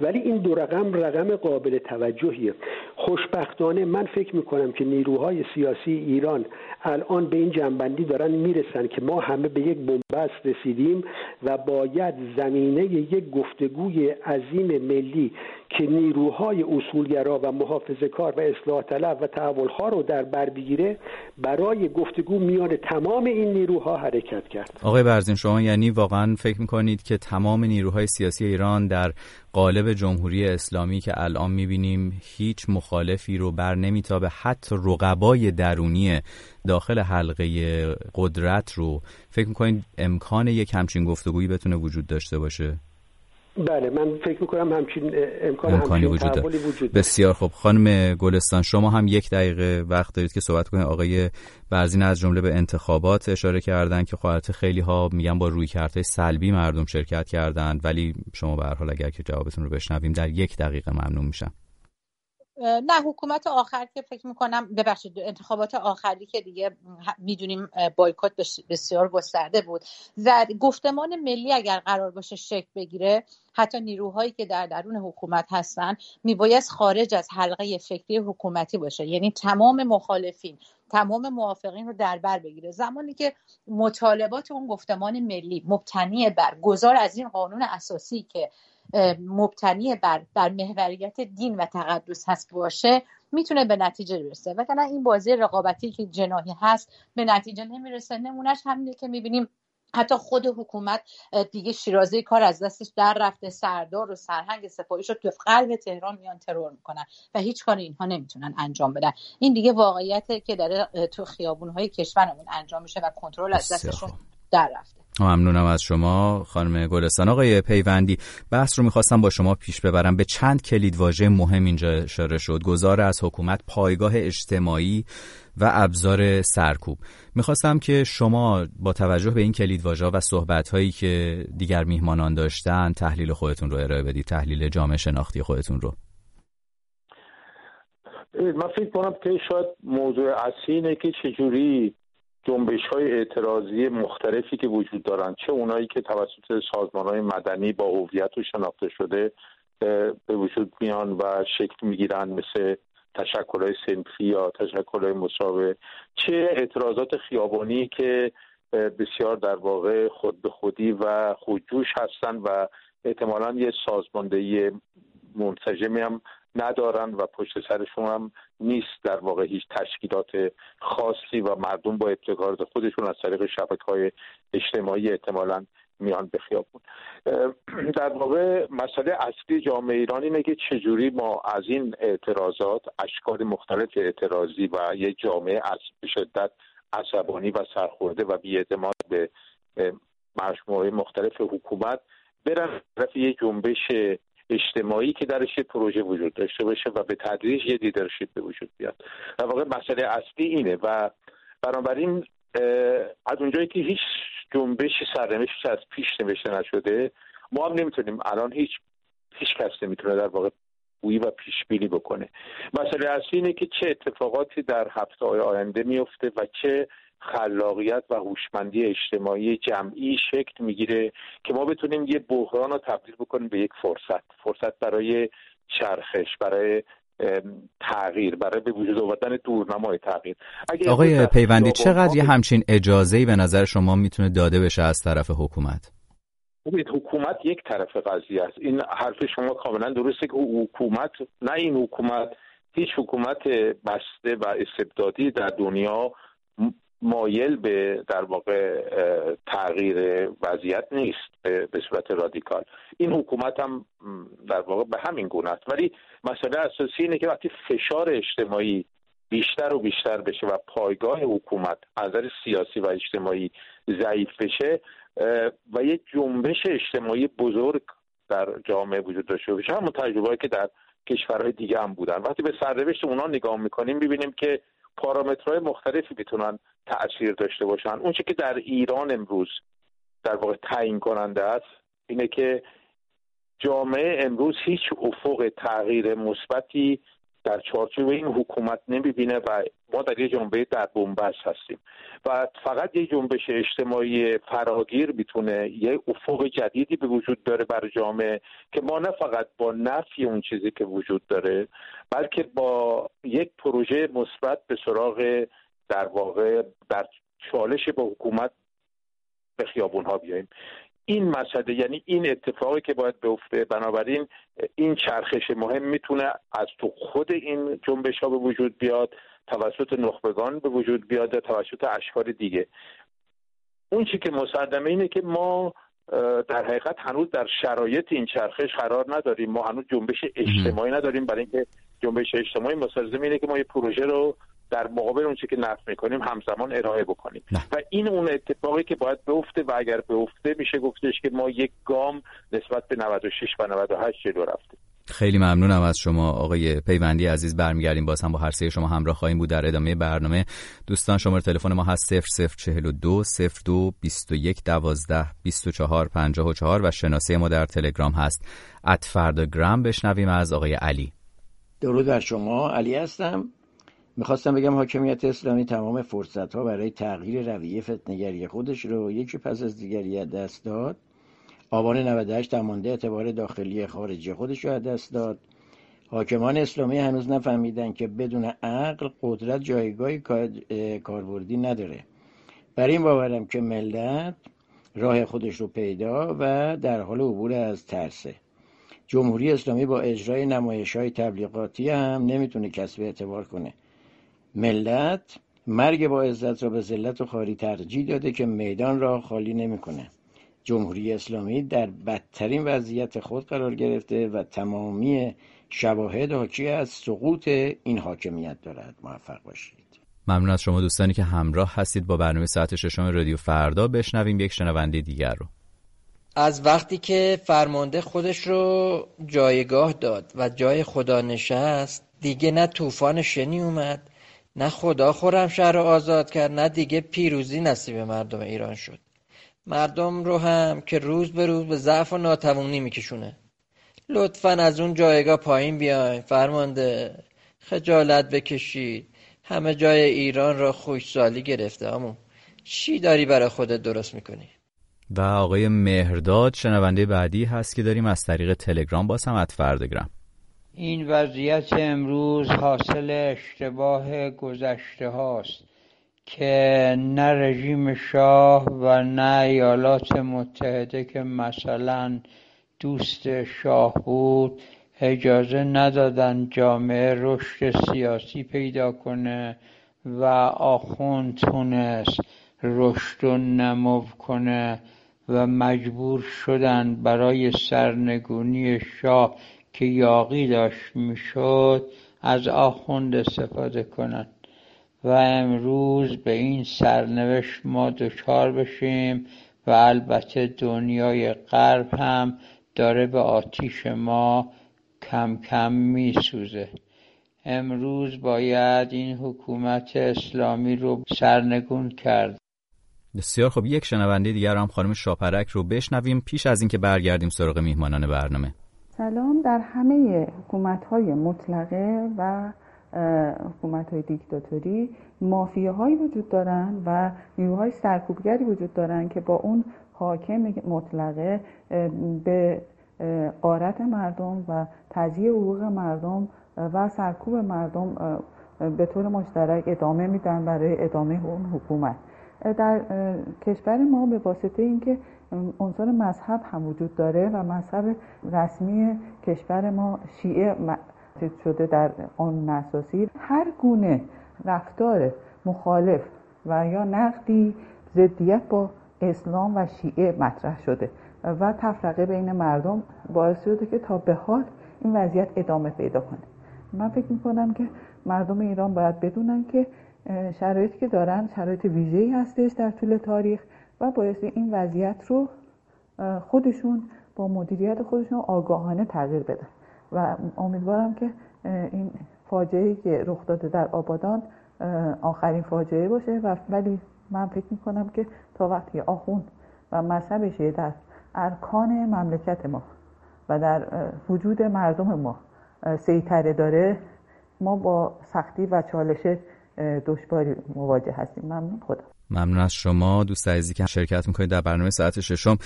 ولی این دو رقم رقم قابل توجهیه. خوشبختانه من فکر می‌کنم که نیروهای سیاسی ایران الان به این جنبندی دارن می‌رسن که ما همه به یک بنبست رسیدیم و باید زمینه یک گفتگوی عظیم ملی که نیروهای اصولگرا و محافظه کار و اصلاح طلب و تحولها رو در بر بگیره برای گفتگو میان تمام این نیروها حرکت کرد. آقای برزین شما یعنی واقعا فکر می‌کنید که تمام نیروهای سیاسی ایران در قالب جمهوری اسلامی که الان می‌بینیم هیچ مخالفی رو بر نمیتابه حتی رقبای درونی داخل حلقه قدرت رو؟ فکر می‌کنید امکان یک همچین گفتگویی بتونه وجود داشته باشه؟ بله من فکر می‌کنم همچین امکان امکانی وجود داره. بسیار خوب. خانم گلستان شما هم یک دقیقه وقت دارید که صحبت کنید. آقای برزین از جمله به انتخابات اشاره کردن که خواهرت خیلی ها میگن با روی کرده سلبی مردم شرکت کردند ولی شما به هر حال اگر که جوابتون رو بشنویم در یک دقیقه ممنون میشم. نه حکومت آخر که فکر می‌کنم ببخشید انتخابات آخری که دیگه می‌دونیم بایکوت بسیار گسترده بود. و گفتمان ملی اگر قرار باشه شکل بگیره حتی نیروهایی که در درون حکومت هستن میبایست خارج از حلقه فکری حکومتی باشه. یعنی تمام مخالفین تمام موافقین رو در بر بگیره. زمانی که مطالبات اون گفتمان ملی مبتنی بر گذار از این قانون اساسی که مبتنی بر بر محوریت دین و تقدس هست باشه می‌تونه به نتیجه برسه. وگرنه این بازی رقابتی که جناحی هست به نتیجه نمی‌رسه. نمونهش همینه که می‌بینیم حتی خود حکومت دیگه شیرازه کار از دستش در رفته. سردار و سرهنگ سپاهیش رو تو قلب تهران میان ترور می‌کنن و هیچ کاری اینها نمی‌تونن انجام بدن. این دیگه واقعیت که داره تو خیابونهای کشورمون انجام میشه و کنترل از دستشون در رفته. ممنونم از شما خانم گلستان. آقای پیوندی بحث رو می‌خواستم با شما پیش ببرم. به چند کلید واژه مهم اینجا اشاره شد. گذار از حکومت پایگاه اجتماعی و ابزار سرکوب. می‌خواستم که شما با توجه به این کلید واژه و صحبت هایی که دیگر میهمانان داشتن تحلیل خودتون رو ارائه بدید تحلیل جامعه شناختی خودتون رو. من فکر کنم که شاید موضوع اصلی اینه که چجوری جنبش های اعتراضی مختلفی که وجود دارند چه اونایی که توسط سازمان های مدنی با هویت و شناخته شده به وجود میان و شکل می‌گیرن مثل تشکلهای سنفی یا تشکلهای مساوه چه اعتراضات خیابانی که بسیار در واقع خود به خودی و خودجوش هستند و احتمالا یه سازماندهی منسجمی هم ندارن و پشت سرشون هم نیست در واقع هیچ تشکیلات خاصی و مردم با ابتکارات خودشون از طریق شبکه های اجتماعی احتمالا میان به خیابون. در واقع مسئله اصلی جامعه ایران اینه که چجوری ما از این اعتراضات اشکال مختلف اعتراضی و یه جامعه از شدت عصبانی و سرخورده و بیاعتماد به مجموعه مختلف حکومت برن طرف یه جنبش اجتماعی که درش یه پروژه وجود داشته باشه و به تدریج یه لیدرشپ به وجود بیاد. در واقع مسئله اصلی اینه و بنابراین از اونجایی که هیچ جنبش سرنوشت از پیش نوشته نشده ما هم نمی‌تونیم الان هیچ هیچ کس نمی‌تونه در واقع گویی و پیش بینی بکنه. مسئله اصلی اینه که چه اتفاقاتی در هفته های آینده میفته و چه خلاقیت و هوشمندی اجتماعی جمعی شکل می‌گیره که ما بتونیم یه بحران رو تبدیل بکنیم به یک فرصت. فرصت برای چرخش برای تغییر برای به وجود آوردن دورنمای تغییر. آقای پیوندی چقدر یه همچین اجازه به نظر شما می‌تونه داده بشه از طرف حکومت؟ حکومت یک طرف قضیه است. این حرف شما کاملا درسته که حکومت نه این حکومت هیچ حکومت بسته و استبدادی در دنیا مایل به در واقع تغییر وضعیت نیست به صورت رادیکال. این حکومت هم در واقع به همین گونه است. ولی مسئله اساسی اینه که وقتی فشار اجتماعی بیشتر و بیشتر بشه و پایگاه حکومت از نظر سیاسی و اجتماعی ضعیف بشه و یه جنبش اجتماعی بزرگ در جامعه وجود داشته باشه. همون تجربه که در کشورهای دیگه هم بودن. وقتی به سرنوشت اونا نگاه می‌کنیم ببینیم که پارامترهای مختلفی می‌تونن تاثیر داشته باشن. اون که در ایران امروز در واقع تعیین کننده است اینه که جامعه امروز هیچ افق تغییر مثبتی در چارچوب این حکومت نمی‌بینه و ما در یه جنبه در بنبست هستیم. و فقط یه جنبش اجتماعی فراگیر می‌تونه یه افق جدیدی به وجود داره بر جامعه که ما نه فقط با نفی اون چیزی که وجود داره بلکه با یک پروژه مثبت به سراغ در واقع در چالش با حکومت به خیابون ها بیاییم. این مسئله یعنی این اتفاقی که باید بیفته بنابراین این چرخش مهم می‌تونه از تو خود این جنبش ها به وجود بیاد توسط نخبگان به وجود بیاد یا توسط اشکال دیگه. اون چی که مسلمه اینه که ما در حقیقت هنوز در شرایط این چرخش قرار نداریم. ما هنوز جنبش اجتماعی نداریم. برای اینکه جنبش اجتماعی مستلزم اینه که ما یه پروژه رو در مقابل اون که نفت می‌کنیم همزمان ارائه بکنیم. و این اون اتفاقی که باید بیفته و اگر بیفته میشه گفتش که ما یک گام نسبت به 96 و 98 جلو رفتیم. خیلی ممنونم از شما آقای پیوندی عزیز برمیگردیم باز هم با هر سه شما همراه خواهیم بود در ادامه برنامه. دوستان شماره تلفن ما هست 0042 02 21 12 24 54 و شناسه ما در تلگرام هست. فرداگرام بشنویم از آقای علی. درود بر شما. علی هستم. می‌خواستم بگم حاکمیت اسلامی تمام فرصت ها برای تغییر رویه فتنگری خودش رو یکی پس از دیگری دست داد. آبان 98 تمانده اعتبار داخلی خارجی خودش رو دست داد. حاکمان اسلامی هنوز نفهمیدن که بدون عقل قدرت جایگاهی کاربردی نداره. برای این باورم که ملت راه خودش رو پیدا و در حال عبور از ترسه. جمهوری اسلامی با اجرای نمایش های تبلیغاتی هم نمی‌تونه کسب اعتبار کنه. ملت مرگ با عزت را به ذلت و خاری ترجیح داده که میدان را خالی نمی‌کنه. جمهوری اسلامی در بدترین وضعیت خود قرار گرفته و تمامی شواهد حاکی از سقوط این حاکمیت دارد. موفق باشید. ممنون از شما دوستانی که همراه هستید. با برنامه ساعت ششم رادیو فردا بشنویم یک شنونده دیگر رو. از وقتی که فرمانده خودش رو جایگاه داد و جای خدا نشست دیگه نه طوفان شنی اومد نه خدا خرمشهر رو آزاد کرد نه دیگه پیروزی نصیب مردم ایران شد. مردم رو هم که روز به روز به ضعف و ناتوانی میکشونه. لطفا از اون جایگاه پایین بیاین. فرمانده خجالت بکشید. همه جای ایران را خوشسالی گرفته همون چی داری برای خودت درست می‌کنی؟ و آقای مهرداد شنونده بعدی هست که داریم از طریق تلگرام باز هم ات فردگرام این وضعیت امروز حاصل اشتباه گذشته هاست که نه رژیم شاه و نه ایالات متحده که مثلا دوست شاه بود اجازه ندادن جامعه رشد سیاسی پیدا کنه و آخوند تونست رشد و نمو کنه و مجبور شدن برای سرنگونی شاه که یاقی داشت می‌شد از آخوند استفاده کنند و امروز به این سرنوشت ما دچار بشیم و البته دنیای غرب هم داره به آتیش ما کم کم میسوزه. امروز باید این حکومت اسلامی رو سرنگون کرد. بسیار خب یک شنونده دیگر هم خانم شاپرک رو بشنویم. پیش از اینکه برگردیم سراغ میهمانان برنامه. سلام در همه حکومت های مطلقه و حکومت های دیکتاتوری مافیاهایی وجود دارن و نیروهای سرکوبگری وجود دارن که با اون حاکم مطلقه به قارت مردم و تضییع حقوق مردم و سرکوب مردم به طور مشترک ادامه میدن برای ادامه اون حکومت. در کشور ما به واسطه اینکه عنصر مذهب هم وجود داره و مذهب رسمی کشور ما شیعه شده در آن اساسی. هر گونه رفتار مخالف و یا نقدی ضدیت با اسلام و شیعه مطرح شده و تفرقه بین مردم باعث شده که تا به حال این وضعیت ادامه پیدا کنه. من فکر می‌کنم که مردم ایران باید بدونن که شرایطی که دارن شرایط ویژه‌ای هستش در طول تاریخ و باعث این وضعیت رو خودشون با مدیریت خودشون آگاهانه تغییر بدن. و امیدوارم که این فاجعه که رخ داده در آبادان آخرین فاجعه باشه. و ولی من فکر می‌کنم که تا وقتی آخون و مذهب در ارکان مملکت ما و در وجود مردم ما سیطره داره ما با سختی و چالش دشواری مواجه هستیم. ممنون. خدا. ممنون از شما. دوست عزیزی که شرکت می‌کنید در برنامه ساعت ششم.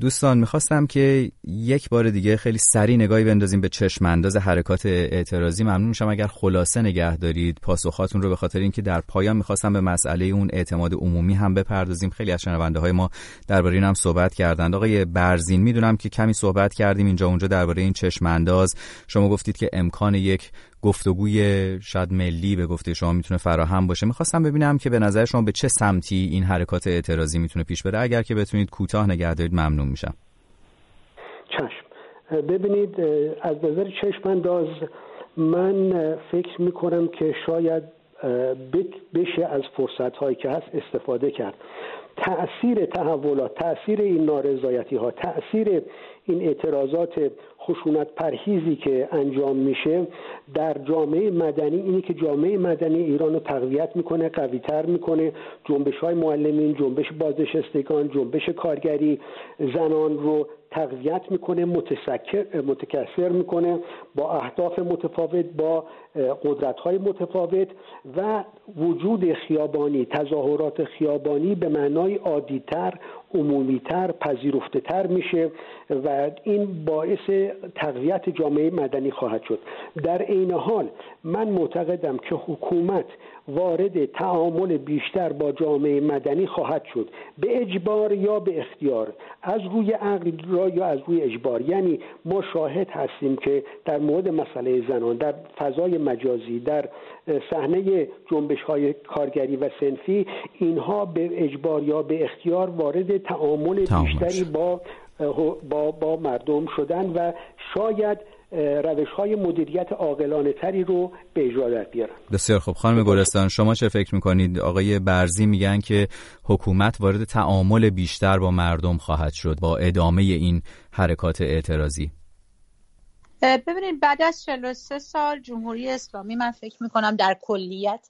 دوستان می‌خواستم که یک بار دیگه خیلی سریع نگاهی بندازیم به چشم انداز حرکات اعتراضی. ممنون میشم اگر خلاصه نگه دارید. پاسخاتون رو به خاطر اینکه در پایان می‌خواستم به مسئله اون اعتماد عمومی هم بپردازیم. خیلی از شنونده های ما درباره این هم صحبت کردند. آقای برزین می‌دونم که کمی صحبت کردیم اینجا اونجا درباره این چشم انداز شما گفتید که امکان یک گفتگوی شاید ملی به گفته شما می‌تونه فراهم باشه. می‌خواستم ببینم که به نظر شما به چه سمتی این حرکات اعتراضی می‌تونه پیش بره. اگر که بتونید کوتاه نگه دارید ممنون میشم. چشم. ببینید از نظر چشم انداز من فکر می‌کنم که شاید بشه از فرصت هایی که هست استفاده کرد. تاثیر تحولات تاثیر این نارضایتی ها تاثیر این اعتراضات خشونت پرهیزی که انجام میشه در جامعه مدنی اینی که جامعه مدنی ایران رو تقویت می‌کنه قویتر می‌کنه جنبش های معلمین جنبش بازنشستگان جنبش کارگری زنان رو تقویت می‌کنه متکثر می‌کنه با اهداف متفاوت با قدرت های متفاوت و وجود خیابانی تظاهرات خیابانی به معنای عادیتر عمومیتر پذیرفته تر میشه و این باعث تقویت جامعه مدنی خواهد شد. در عین حال من معتقدم که حکومت وارد تعامل بیشتر با جامعه مدنی خواهد شد. به اجبار یا به اختیار؟ از روی عقل را یا از روی اجبار؟ یعنی ما شاهد هستیم که در مورد مسئله زنان در فضای مجازی در صحنه جنبش های کارگری و سنفی اینها به اجبار یا به اختیار وارد تعامل بیشتری با با, با مردم شدن و شاید روش های مدیریت عاقلانه تری رو به اجرا در بیارن. بسیار خوب. خانم گلستان شما چه فکر می‌کنید؟ آقای برزی میگن که حکومت وارد تعامل بیشتر با مردم خواهد شد با ادامه این حرکات اعتراضی. ببینید بعد از 43 سال جمهوری اسلامی من فکر می‌کنم در کلیت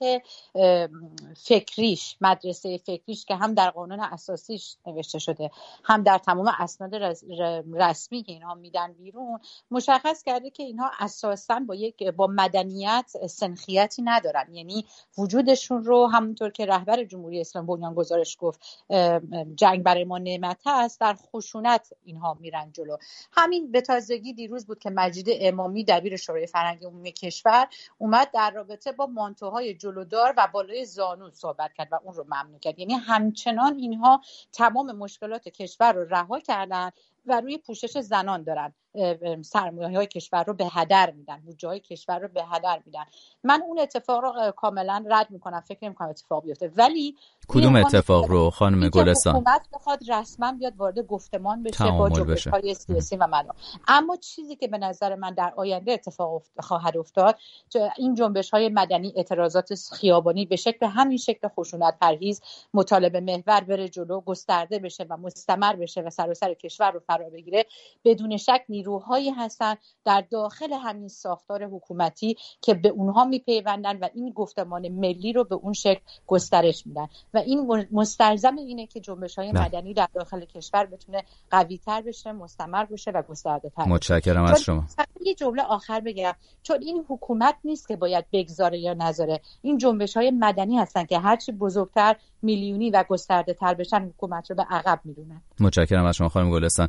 فکریش مدرسه فکریش که هم در قانون اساسیش نوشته شده هم در تمام اسناد رسمی که اینها میدن بیرون مشخص کرده که اینها اساسا با یک با مدنیت سنخیتی ندارن. یعنی وجودشون رو همونطور که رهبر جمهوری اسلامی بنیان گزارش گفت جنگ برای ما نعمت است در خشونت اینها میرن جلو. همین به تازگی دیروز بود که مجلس مجید امامی دبیر شورای فرهنگی عمومی کشور اومد در رابطه با مانتوهای جلودار و بالای زانو صحبت کرد و اون رو ممنوع کرد. یعنی همچنان اینها تمام مشکلات کشور رو رها کردن و روی پوشش زنان دارن. سرمایه های کشور رو به هدر میدن. بودجه های کشور رو به هدر میدن. من اون اتفاق رو کاملا رد می‌کنم. فکر نمی‌کنم اتفاق بیفته. ولی کدوم اتفاق رو؟ خانم گلستان. حکومت بخواد رسما بیاد وارد گفتمان بشه با جنبش های سیاسی و مدام اما چیزی که به نظر من در آینده اتفاق خواهد افتاد این جنبش های مدنی اعتراضات خیابانی به شکل همین شکل خشونت پرهیز مطالبه محور بره جلو گسترده بشه و مستمر بشه و سراسر کشور رو فرا بگیره. بدون شک نیروهایی هستن در داخل همین ساختار حکومتی که به اونها میپیوندن و این گفتمان ملی رو به اون شکل گسترش میدن. و این مستلزم اینه که جنبش های مدنی در داخل کشور بتونه قوی تر بشه مستمر بشه و گسترده تر متشکرم از شما. یه جمله آخر بگم. چون این حکومت نیست که باید بگذاره یا نذاره. این جنبش های مدنی هستن که هرچی بزرگتر میلیونی و گسترده تر بشن حکومت رو به عقب می‌دونن. متشکرم از شما خانم گلستان.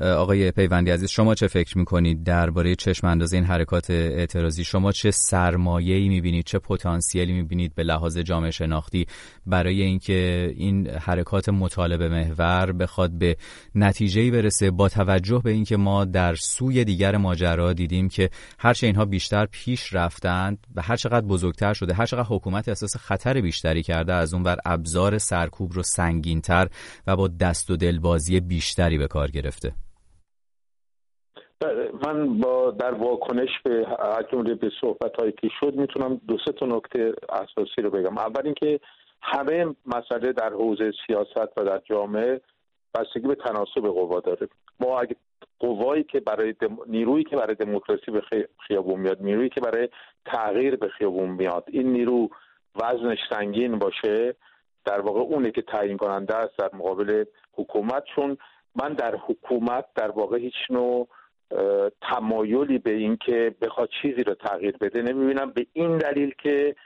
آقای پیوندی عزیز شما چه فکر می‌کنید درباره چشم اندازه این حرکات اعتراضی؟ شما چه سرمایه‌ای می‌بینید؟ چه پتانسیلی می‌بینید به لحاظ جامعه شناختی برای اینکه این حرکات مطالبه محور بخواد به نتیجه‌ای برسه با توجه به اینکه ما در سوی دیگر ماجرا دیدیم که هرچه اینها بیشتر پیش رفتند و هر چقدر بزرگتر شده هر چقدر حکومت احساس خطر بیشتری کرده از اون بر ابزار سرکوب رو سنگینتر و با دست و دلبازی بیشتری به کار گرفته. من با در واکنش به جمله به صحبت هایی که شد می‌تونم دو سه تا نکته اساسی رو بگم. اول اینکه همه مسئله در حوزه سیاست و در جامعه بستگی به تناسب قوا داره. ما اگه قوایی که برای دم... نیرویی که برای دموکراسی به خیابون میاد نیرویی که برای تغییر به خیابون میاد این نیرو وزنش سنگین باشه در واقع اونه که تعیین کننده است در مقابل حکومت چون من در حکومت در واقع هیچ نوع تمایلی به اینکه بخواد چیزی رو تغییر بده نمی‌بینم. به این دلیل که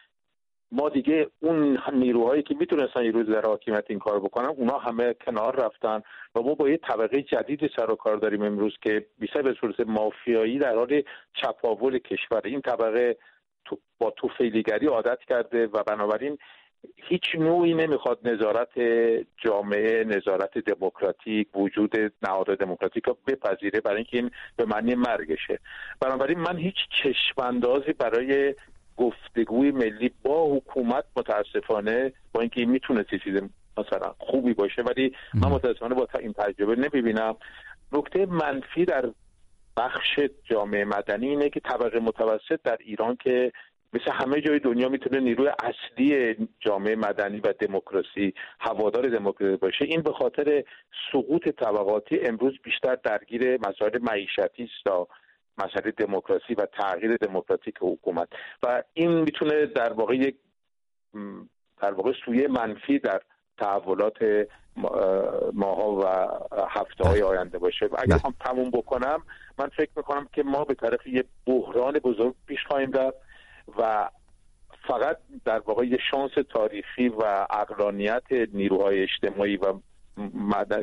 ما دیگه اون نیروهایی که می‌تونستن یه روز در حاکمیت این کار بکنن اونا همه کنار رفتن و ما با یه طبقه جدید سر و کار داریم امروز که بیشتر به صورت مافیایی در حال چپاول کشور. این طبقه با توفیلیگری عادت کرده و بنابراین هیچ نوعی نمی‌خواد نظارت جامعه نظارت دموکراتیک وجود نهاد دموکراتیک رو بپذیره برای اینکه این به معنی مرگشه. بنابراین من هیچ چشماندازی برای گفتگوی ملی با حکومت متاسفانه با اینکه این می‌تونه چیز مثلا خوبی باشه ولی من متاسفانه با این تجربه نمی‌بینم. نکته منفی در بخش جامعه مدنی اینه که طبقه متوسط در ایران که مثل همه جای دنیا می‌تونه نیروی اصلی جامعه مدنی و دموکراسی هوادار دموکراسی باشه. این به خاطر سقوط طبقاتی امروز بیشتر درگیر مسائل معیشتی است مسئله دموکراسی و تغییر دموکراتیک حکومت. و این می‌تونه در واقع یک در واقع سویه منفی در تحولات ماها و هفته های آینده باشه. و اگر هم تموم بکنم من فکر می‌کنم که ما به طرف یه بحران بزرگ پیش خواهیم رفت. و فقط در واقع یه شانس تاریخی و اقلانیت نیروهای اجتماعی و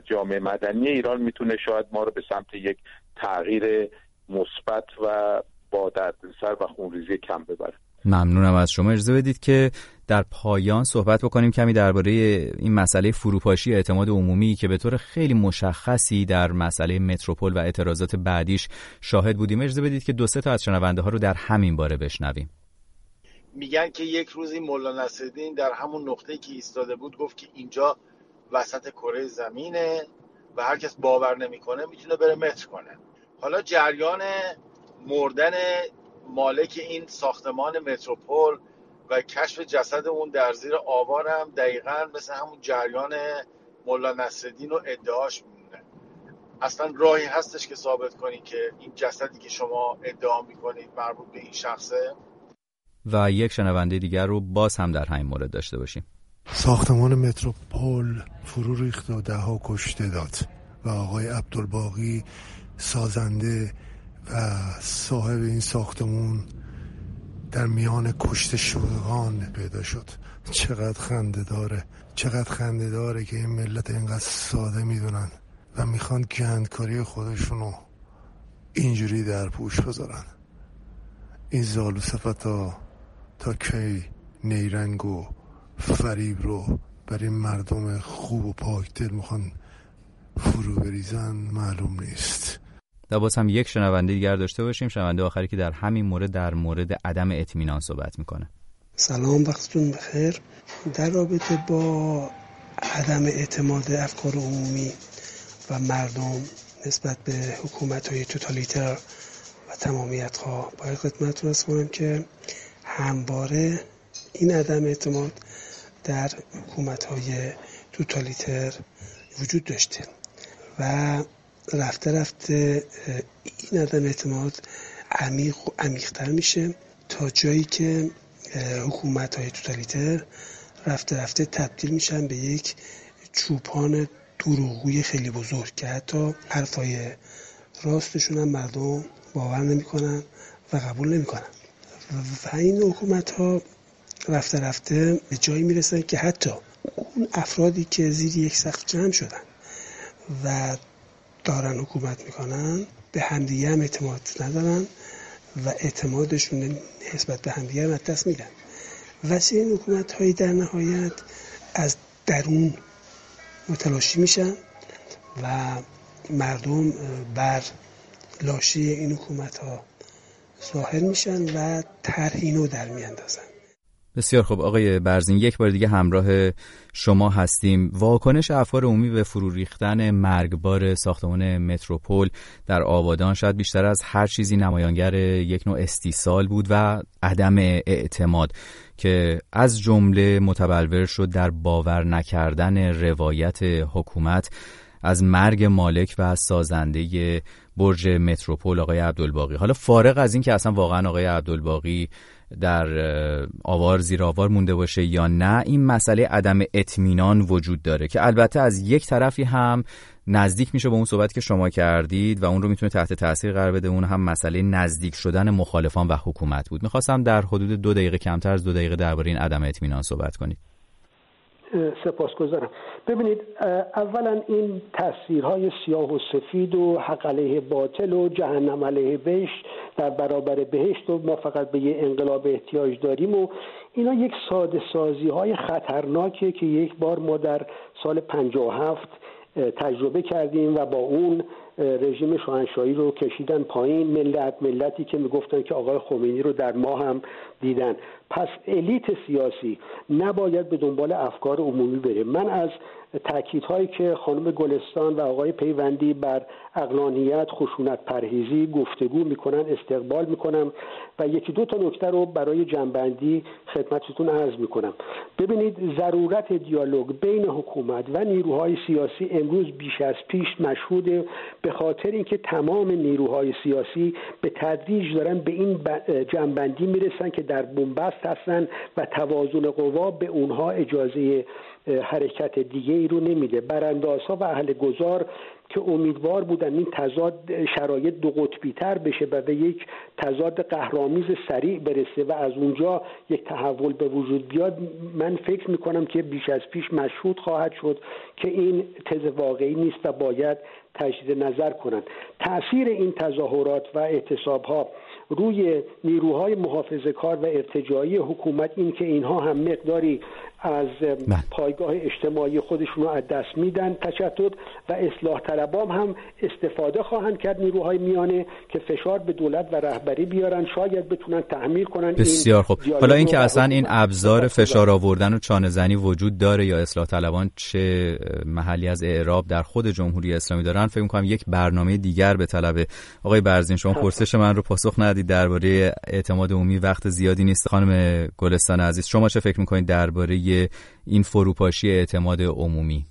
جامعه مدنی ایران می‌تونه شاید ما رو به سمت یک تغییر مثبت و با دردسر و خونریزی کم ببره. ممنونم از شما. اجازه بدید که در پایان صحبت بکنیم کمی درباره این مسئله فروپاشی اعتماد عمومی که به طور خیلی مشخصی در مسئله متروپول و اعتراضات بعدیش شاهد بودیم. اجازه بدید که دو سه تا از شنونده ها رو در همین باره بشنویم. میگن که یک روزی مولا نصرالدین در همون نقطه که ایستاده بود گفت که اینجا وسط کره زمینه و هر کس باور نمی‌کنه می‌تونه بره متر کنه. حالا جریان مردن مالک این ساختمان متروپول و کشف جسد اون در زیر آوار هم دقیقا مثل همون جریان ملا نصرالدین رو ادعاش میمونه. اصلا راهی هستش که ثابت کنی که این جسدی که شما ادعا می‌کنید مربوط به این شخصه؟ و یک شنونده دیگر رو باز هم در همین مورد داشته باشیم. ساختمان متروپول فرو ریخت و ده ها کشته داد و آقای عبدالباقی سازنده و صاحب این ساختمون در میان کشت شدگان پیدا شد. چقدر خنده داره چقدر خنده داره که این ملت اینقدر ساده می‌دونن و می‌خوان گندکاری خودشونو اینجوری در پوش بذارن. این زالو ها تا کی نیرنگ و فریب رو برای مردم خوب و پاک دل می‌خوان فرو بریزن معلوم نیست. و باز هم یک شنونده دیگر داشته باشیم. شنونده آخری که در همین مورد در مورد عدم اطمینان صحبت می‌کنه. سلام وقتتون بخیر. در رابطه با عدم اعتماد افکار عمومی و مردم نسبت به حکومت های توتالیتر و تمامیت ها باید خدمت رو کنم که همواره این عدم اعتماد در حکومت های توتالیتر وجود داشته و رفته رفته این عدم اعتماد عمیق و عمیقتر میشه تا جایی که حکومت های توتالیتر رفته رفته تبدیل میشن به یک چوپان دروغوی خیلی بزرگ که حتی حرفای راستشون هم مردم باور نمی‌کنن و قبول نمی‌کنن. و این حکومت ها رفته رفته به جایی می‌رسن که حتی اون افرادی که زیر یک سقف جمع شدن و دارن حکومت می‌کنن به همدیگه هم اعتماد ندارن و اعتمادشون نسبت به همدیگه هم دست میدن و این حکومت هایی در نهایت از درون متلاشی میشن و مردم بر لاشی این حکومت ها ظاهر میشن و طرحینو در میاندازن. بسیار خب آقای برزین یک بار دیگه همراه شما هستیم. واکنش افکار عمومی به فرو ریختن مرگبار ساختمان متروپول در آبادان شاید بیشتر از هر چیزی نمایانگر یک نوع استیصال بود و عدم اعتماد که از جمله متبلور شد در باور نکردن روایت حکومت از مرگ مالک و از سازنده برج متروپول آقای عبدالباقی. حالا فارغ از این که اصلا واقعا آقای عبدالباقی در آوار زیر آوار مونده باشه یا نه این مسئله عدم اطمینان وجود داره که البته از یک طرفی هم نزدیک میشه به اون صحبت که شما کردید و اون رو می‌تونه تحت تاثیر قرار بده. اون هم مسئله نزدیک شدن مخالفان و حکومت بود. می‌خواستم در حدود دو دقیقه کمتر از دو دقیقه درباره این عدم اطمینان صحبت کنید. سپاسگزارم. ببینید اولا این تصویرهای سیاه و سفید و حق علیه باطل و جهنم علیه بهشت در برابر بهشت و ما فقط به یه انقلاب احتیاج داریم و اینا یک ساده سازی های خطرناکه که یک بار ما در سال 57 تجربه کردیم و با اون رژیم شاهنشاهی رو کشیدن پایین ملت ملتی که می‌گفتن که آقای خمینی رو در ما هم دیدن. پس الیت سیاسی نباید به دنبال افکار عمومی بره. من از تاکیدهایی که خانم گلستان و آقای پیوندی بر اقلانیت خشونت پرهیزی گفتگو می‌کنن استقبال می‌کنم و یکی دو تا نکته رو برای جنبندی خدمتتون عرض می‌کنم. ببینید ضرورت دیالوگ بین حکومت و نیروهای سیاسی امروز بیش از پیش مشهوده به خاطر اینکه تمام نیروهای سیاسی به تدریج دارن به این جنبندی می‌رسن که در بنبست هستن و توازن قوا به اونها اجازه حرکت دیگه ای رو نمیده. براندازها و اهل گذار که امیدوار بودن این تضاد شرایط دو قطبی تر بشه و به یک تضاد قهرامیز سریع برسه و از اونجا یک تحول به وجود بیاد من فکر می‌کنم که بیش از پیش مشهود خواهد شد که این تز واقعی نیست و باید تجدید نظر کنند. تاثیر این تظاهرات و اعتصاب ها روی نیروهای محافظه کار و ارتجایی حکومت این که اینها هم مقداری از بله. پایگاه اجتماعی خودشون رو از دست میدن تشدد و اصلاح طلبام هم استفاده خواهند کرد نیروهای میانه که فشار به دولت و رهبری بیارن. شاید بتونن تحمیل کنن بسیار خوب. حالا اینکه اصلا این ابزار فشار آوردن و چانه زنی وجود داره یا اصلاح طلبان چه محلی از اعراب در خود جمهوری اسلامی دارن فکر می‌کنم یک برنامه دیگر به طلب آقای برزین. شما پرسش من رو پاسخ ندید درباره اعتماد عمومی. وقت زیادی نیست خانم گلستان عزیز. شما چه فکر می‌کنید درباره این فروپاشی اعتماد عمومی؟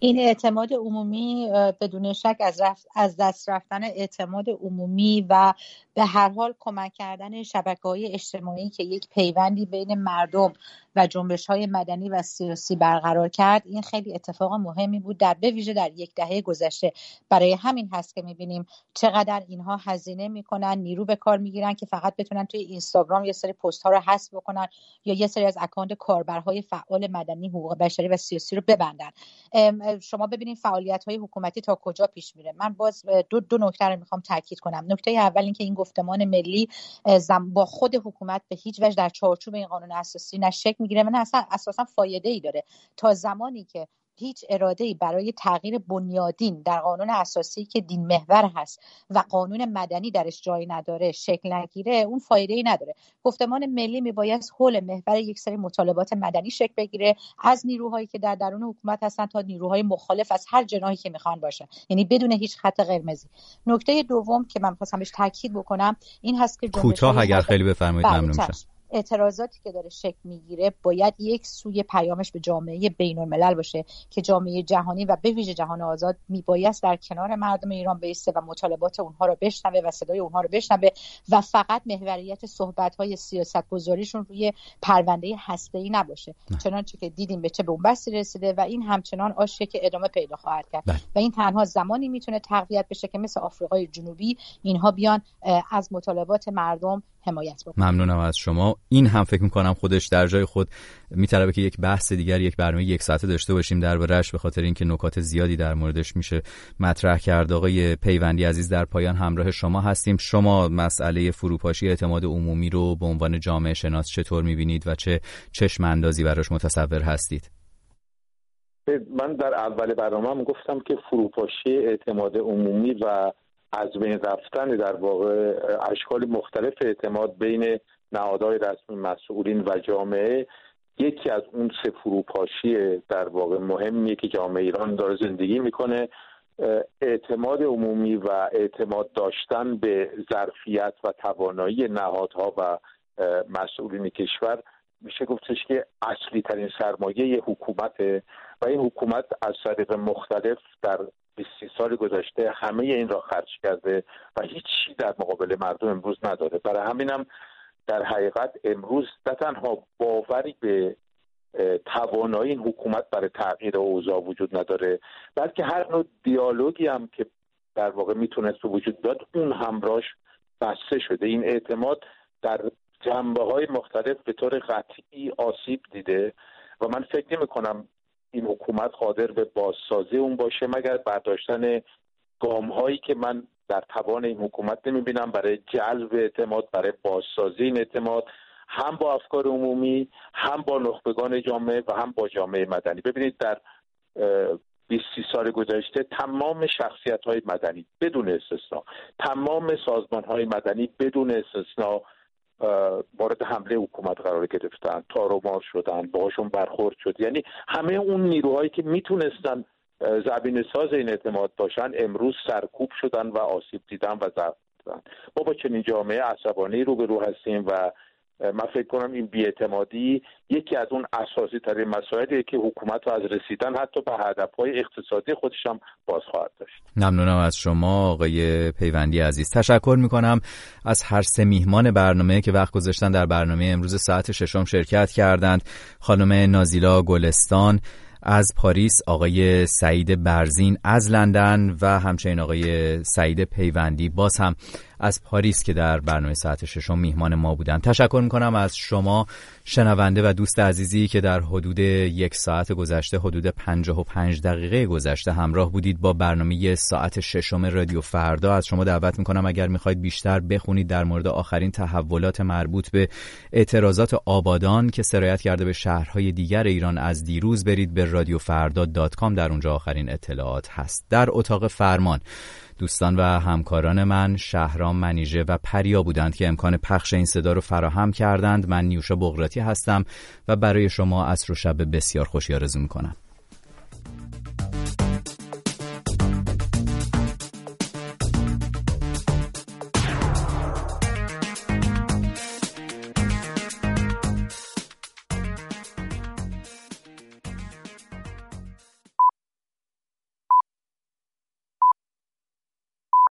این اعتماد عمومی بدون شک از, از دست رفتن اعتماد عمومی و به هر حال کمک کردن شبکه های اجتماعی که یک پیوندی بین مردم و جنبش های مدنی و سیاسی برقرار کرد این خیلی اتفاق مهمی بود در به ویژه در یک دهه گذشته. برای همین هست که می‌بینیم چقدر اینها هزینه می‌کنن نیرو به کار می‌گیرن که فقط بتونن توی اینستاگرام یه سری پست ها رو حذف بکنن یا یه سری از اکانت کاربرهای فعال مدنی حقوق بشری و سیاسی رو ببندن. شما ببینید فعالیت های حکومتی تا کجا پیش میره. من باز دو دو نکته رو می‌خوام تاکید کنم. نکته اول اینکه این گفتمان ملی با خود حکومت به هیچ وجه در چارچوب این قانون اساسی نه شک می‌گیره و نه اصلا اساسا فایده ای داره. تا زمانی که هیچ اراده ای برای تغییر بنیادین در قانون اساسی که دین محور هست و قانون مدنی درش جایی نداره شکل نگیره اون فایده ای نداره. گفتمان ملی میبایست حول محور یک سری مطالبات مدنی شکل بگیره از نیروهایی که در درون حکومت هستن تا نیروهای مخالف از هر جناحی که می‌خوان باشن یعنی بدون هیچ خط قرمزی. نکته دوم که من خواستم بهش تاکید بکنم این هست که کوتاه اگر خیلی بفرمایید بله، ممنون میشم. اعتراضاتی که داره شکل می‌گیره باید یک سوی پیامش به جامعه بین الملل باشه که جامعه جهانی و به ویژه جهان آزاد میبایست در کنار مردم ایران بیسته و مطالبات اونها رو بشنوه و صدای اونها رو بشنوه و فقط محوریت صحبت های سیاست گذاریشون روی پرونده هسته ای نباشه چنانچه که دیدیم به چه بنبستی رسیده و این همچنان آشیه که ادامه پیدا خواهد کرد. بله. و این تنها زمانی می‌تونه تقویت بشه که مثل آفریقای جنوبی اینها بیان از مطالبات مردم حمایت بکنن ممنونم از شما. این هم فکر می‌کنم خودش در جای خود میطلبه که یک بحث دیگر یک برنامه یک ساعته داشته باشیم دربارهش به خاطر اینکه نکات زیادی در موردش میشه مطرح کرد. آقای پیوندی عزیز در پایان همراه شما هستیم. شما مسئله فروپاشی اعتماد عمومی رو به عنوان جامعه شناس چطور می‌بینید و چه چشم اندازی براش متصور هستید؟ من در اول برنامه گفتم که فروپاشی اعتماد عمومی و از بین رفتن در واقع اشکال مختلف اعتماد بین نهادهای رسمی مسئولین و جامعه یکی از اون سه فروپاشی در واقع مهمیه که جامعه ایران داره زندگی می‌کنه. اعتماد عمومی و اعتماد داشتن به ظرفیت و توانایی نهادها و مسئولین کشور میشه گفتش که اصلی ترین سرمایه حکومته و این حکومت از طریق مختلف در 20 سال گذشته همه این را خرج کرده و هیچی در مقابل مردم امروز نداره. برای همینم در حقیقت امروز نه تنها باوری به توانایی این حکومت برای تغییر اوضاع وجود نداره بلکه هر نوع دیالوگی هم که در واقع می‌تونست وجود داد اون همراش بسته شده. این اعتماد در جنبه های مختلف به طور قطعی آسیب دیده و من فکر نمی کنم این حکومت قادر به بازسازی اون باشه مگر برداشتن گام هایی که من در توان این حکومت نمی بینم برای جلب اعتماد برای بازسازی این اعتماد هم با افکار عمومی هم با نخبگان جامعه و هم با جامعه مدنی. ببینید در 20 سال گذشته تمام شخصیت های مدنی بدون استثنا تمام سازمان های مدنی بدون استثنا مورد حمله حکومت قرار گرفتن تارومار شدن باهاشون برخورد شد. یعنی همه اون نیروهایی که می‌تونستن زبین ساز این اعتماد باشن امروز سرکوب شدن و آسیب دیدن و دادن ما با چنین جامعه عصبانی روبرو هستیم و من فکر کنم این بیاعتمادی یکی از اون اساسی ترین مسائلیه که حکومت رو از رسیدن حتی به هدفهای اقتصادی خودش هم باز خواهد داشت. ممنونم از شما آقای پیوندی عزیز. تشکر می‌کنم از هر سه میهمان برنامه که وقت گذاشتن در برنامه امروز ساعت ششم شرکت کردند. خانم نازیلا گلستان از پاریس آقای سعید برزین از لندن و همچنین آقای سعید پیوندی باز هم از پاریس که در برنامه ساعت ششم میهمان ما بودن. تشکر می‌کنم از شما شنونده و دوست عزیزی که در حدود یک ساعت گذشته حدود پنجاه و پنج دقیقه گذشته همراه بودید با برنامه ساعت ششم رادیو فردا. از شما دعوت می‌کنم اگر می‌خواید بیشتر بخونید در مورد آخرین تحولات مربوط به اعتراضات آبادان که سرایت کرده به شهرهای دیگر ایران از دیروز برید به رادیو فردا دات کام. در اونجا آخرین اطلاعات هست. در اتاق فرمان دوستان و همکاران من شهرام منیژه و پریا بودند که امکان پخش این صدا رو فراهم کردند. من نیوشا بغراتی هستم و برای شما عصر و شب بسیار خوشی آرزو می‌کنم.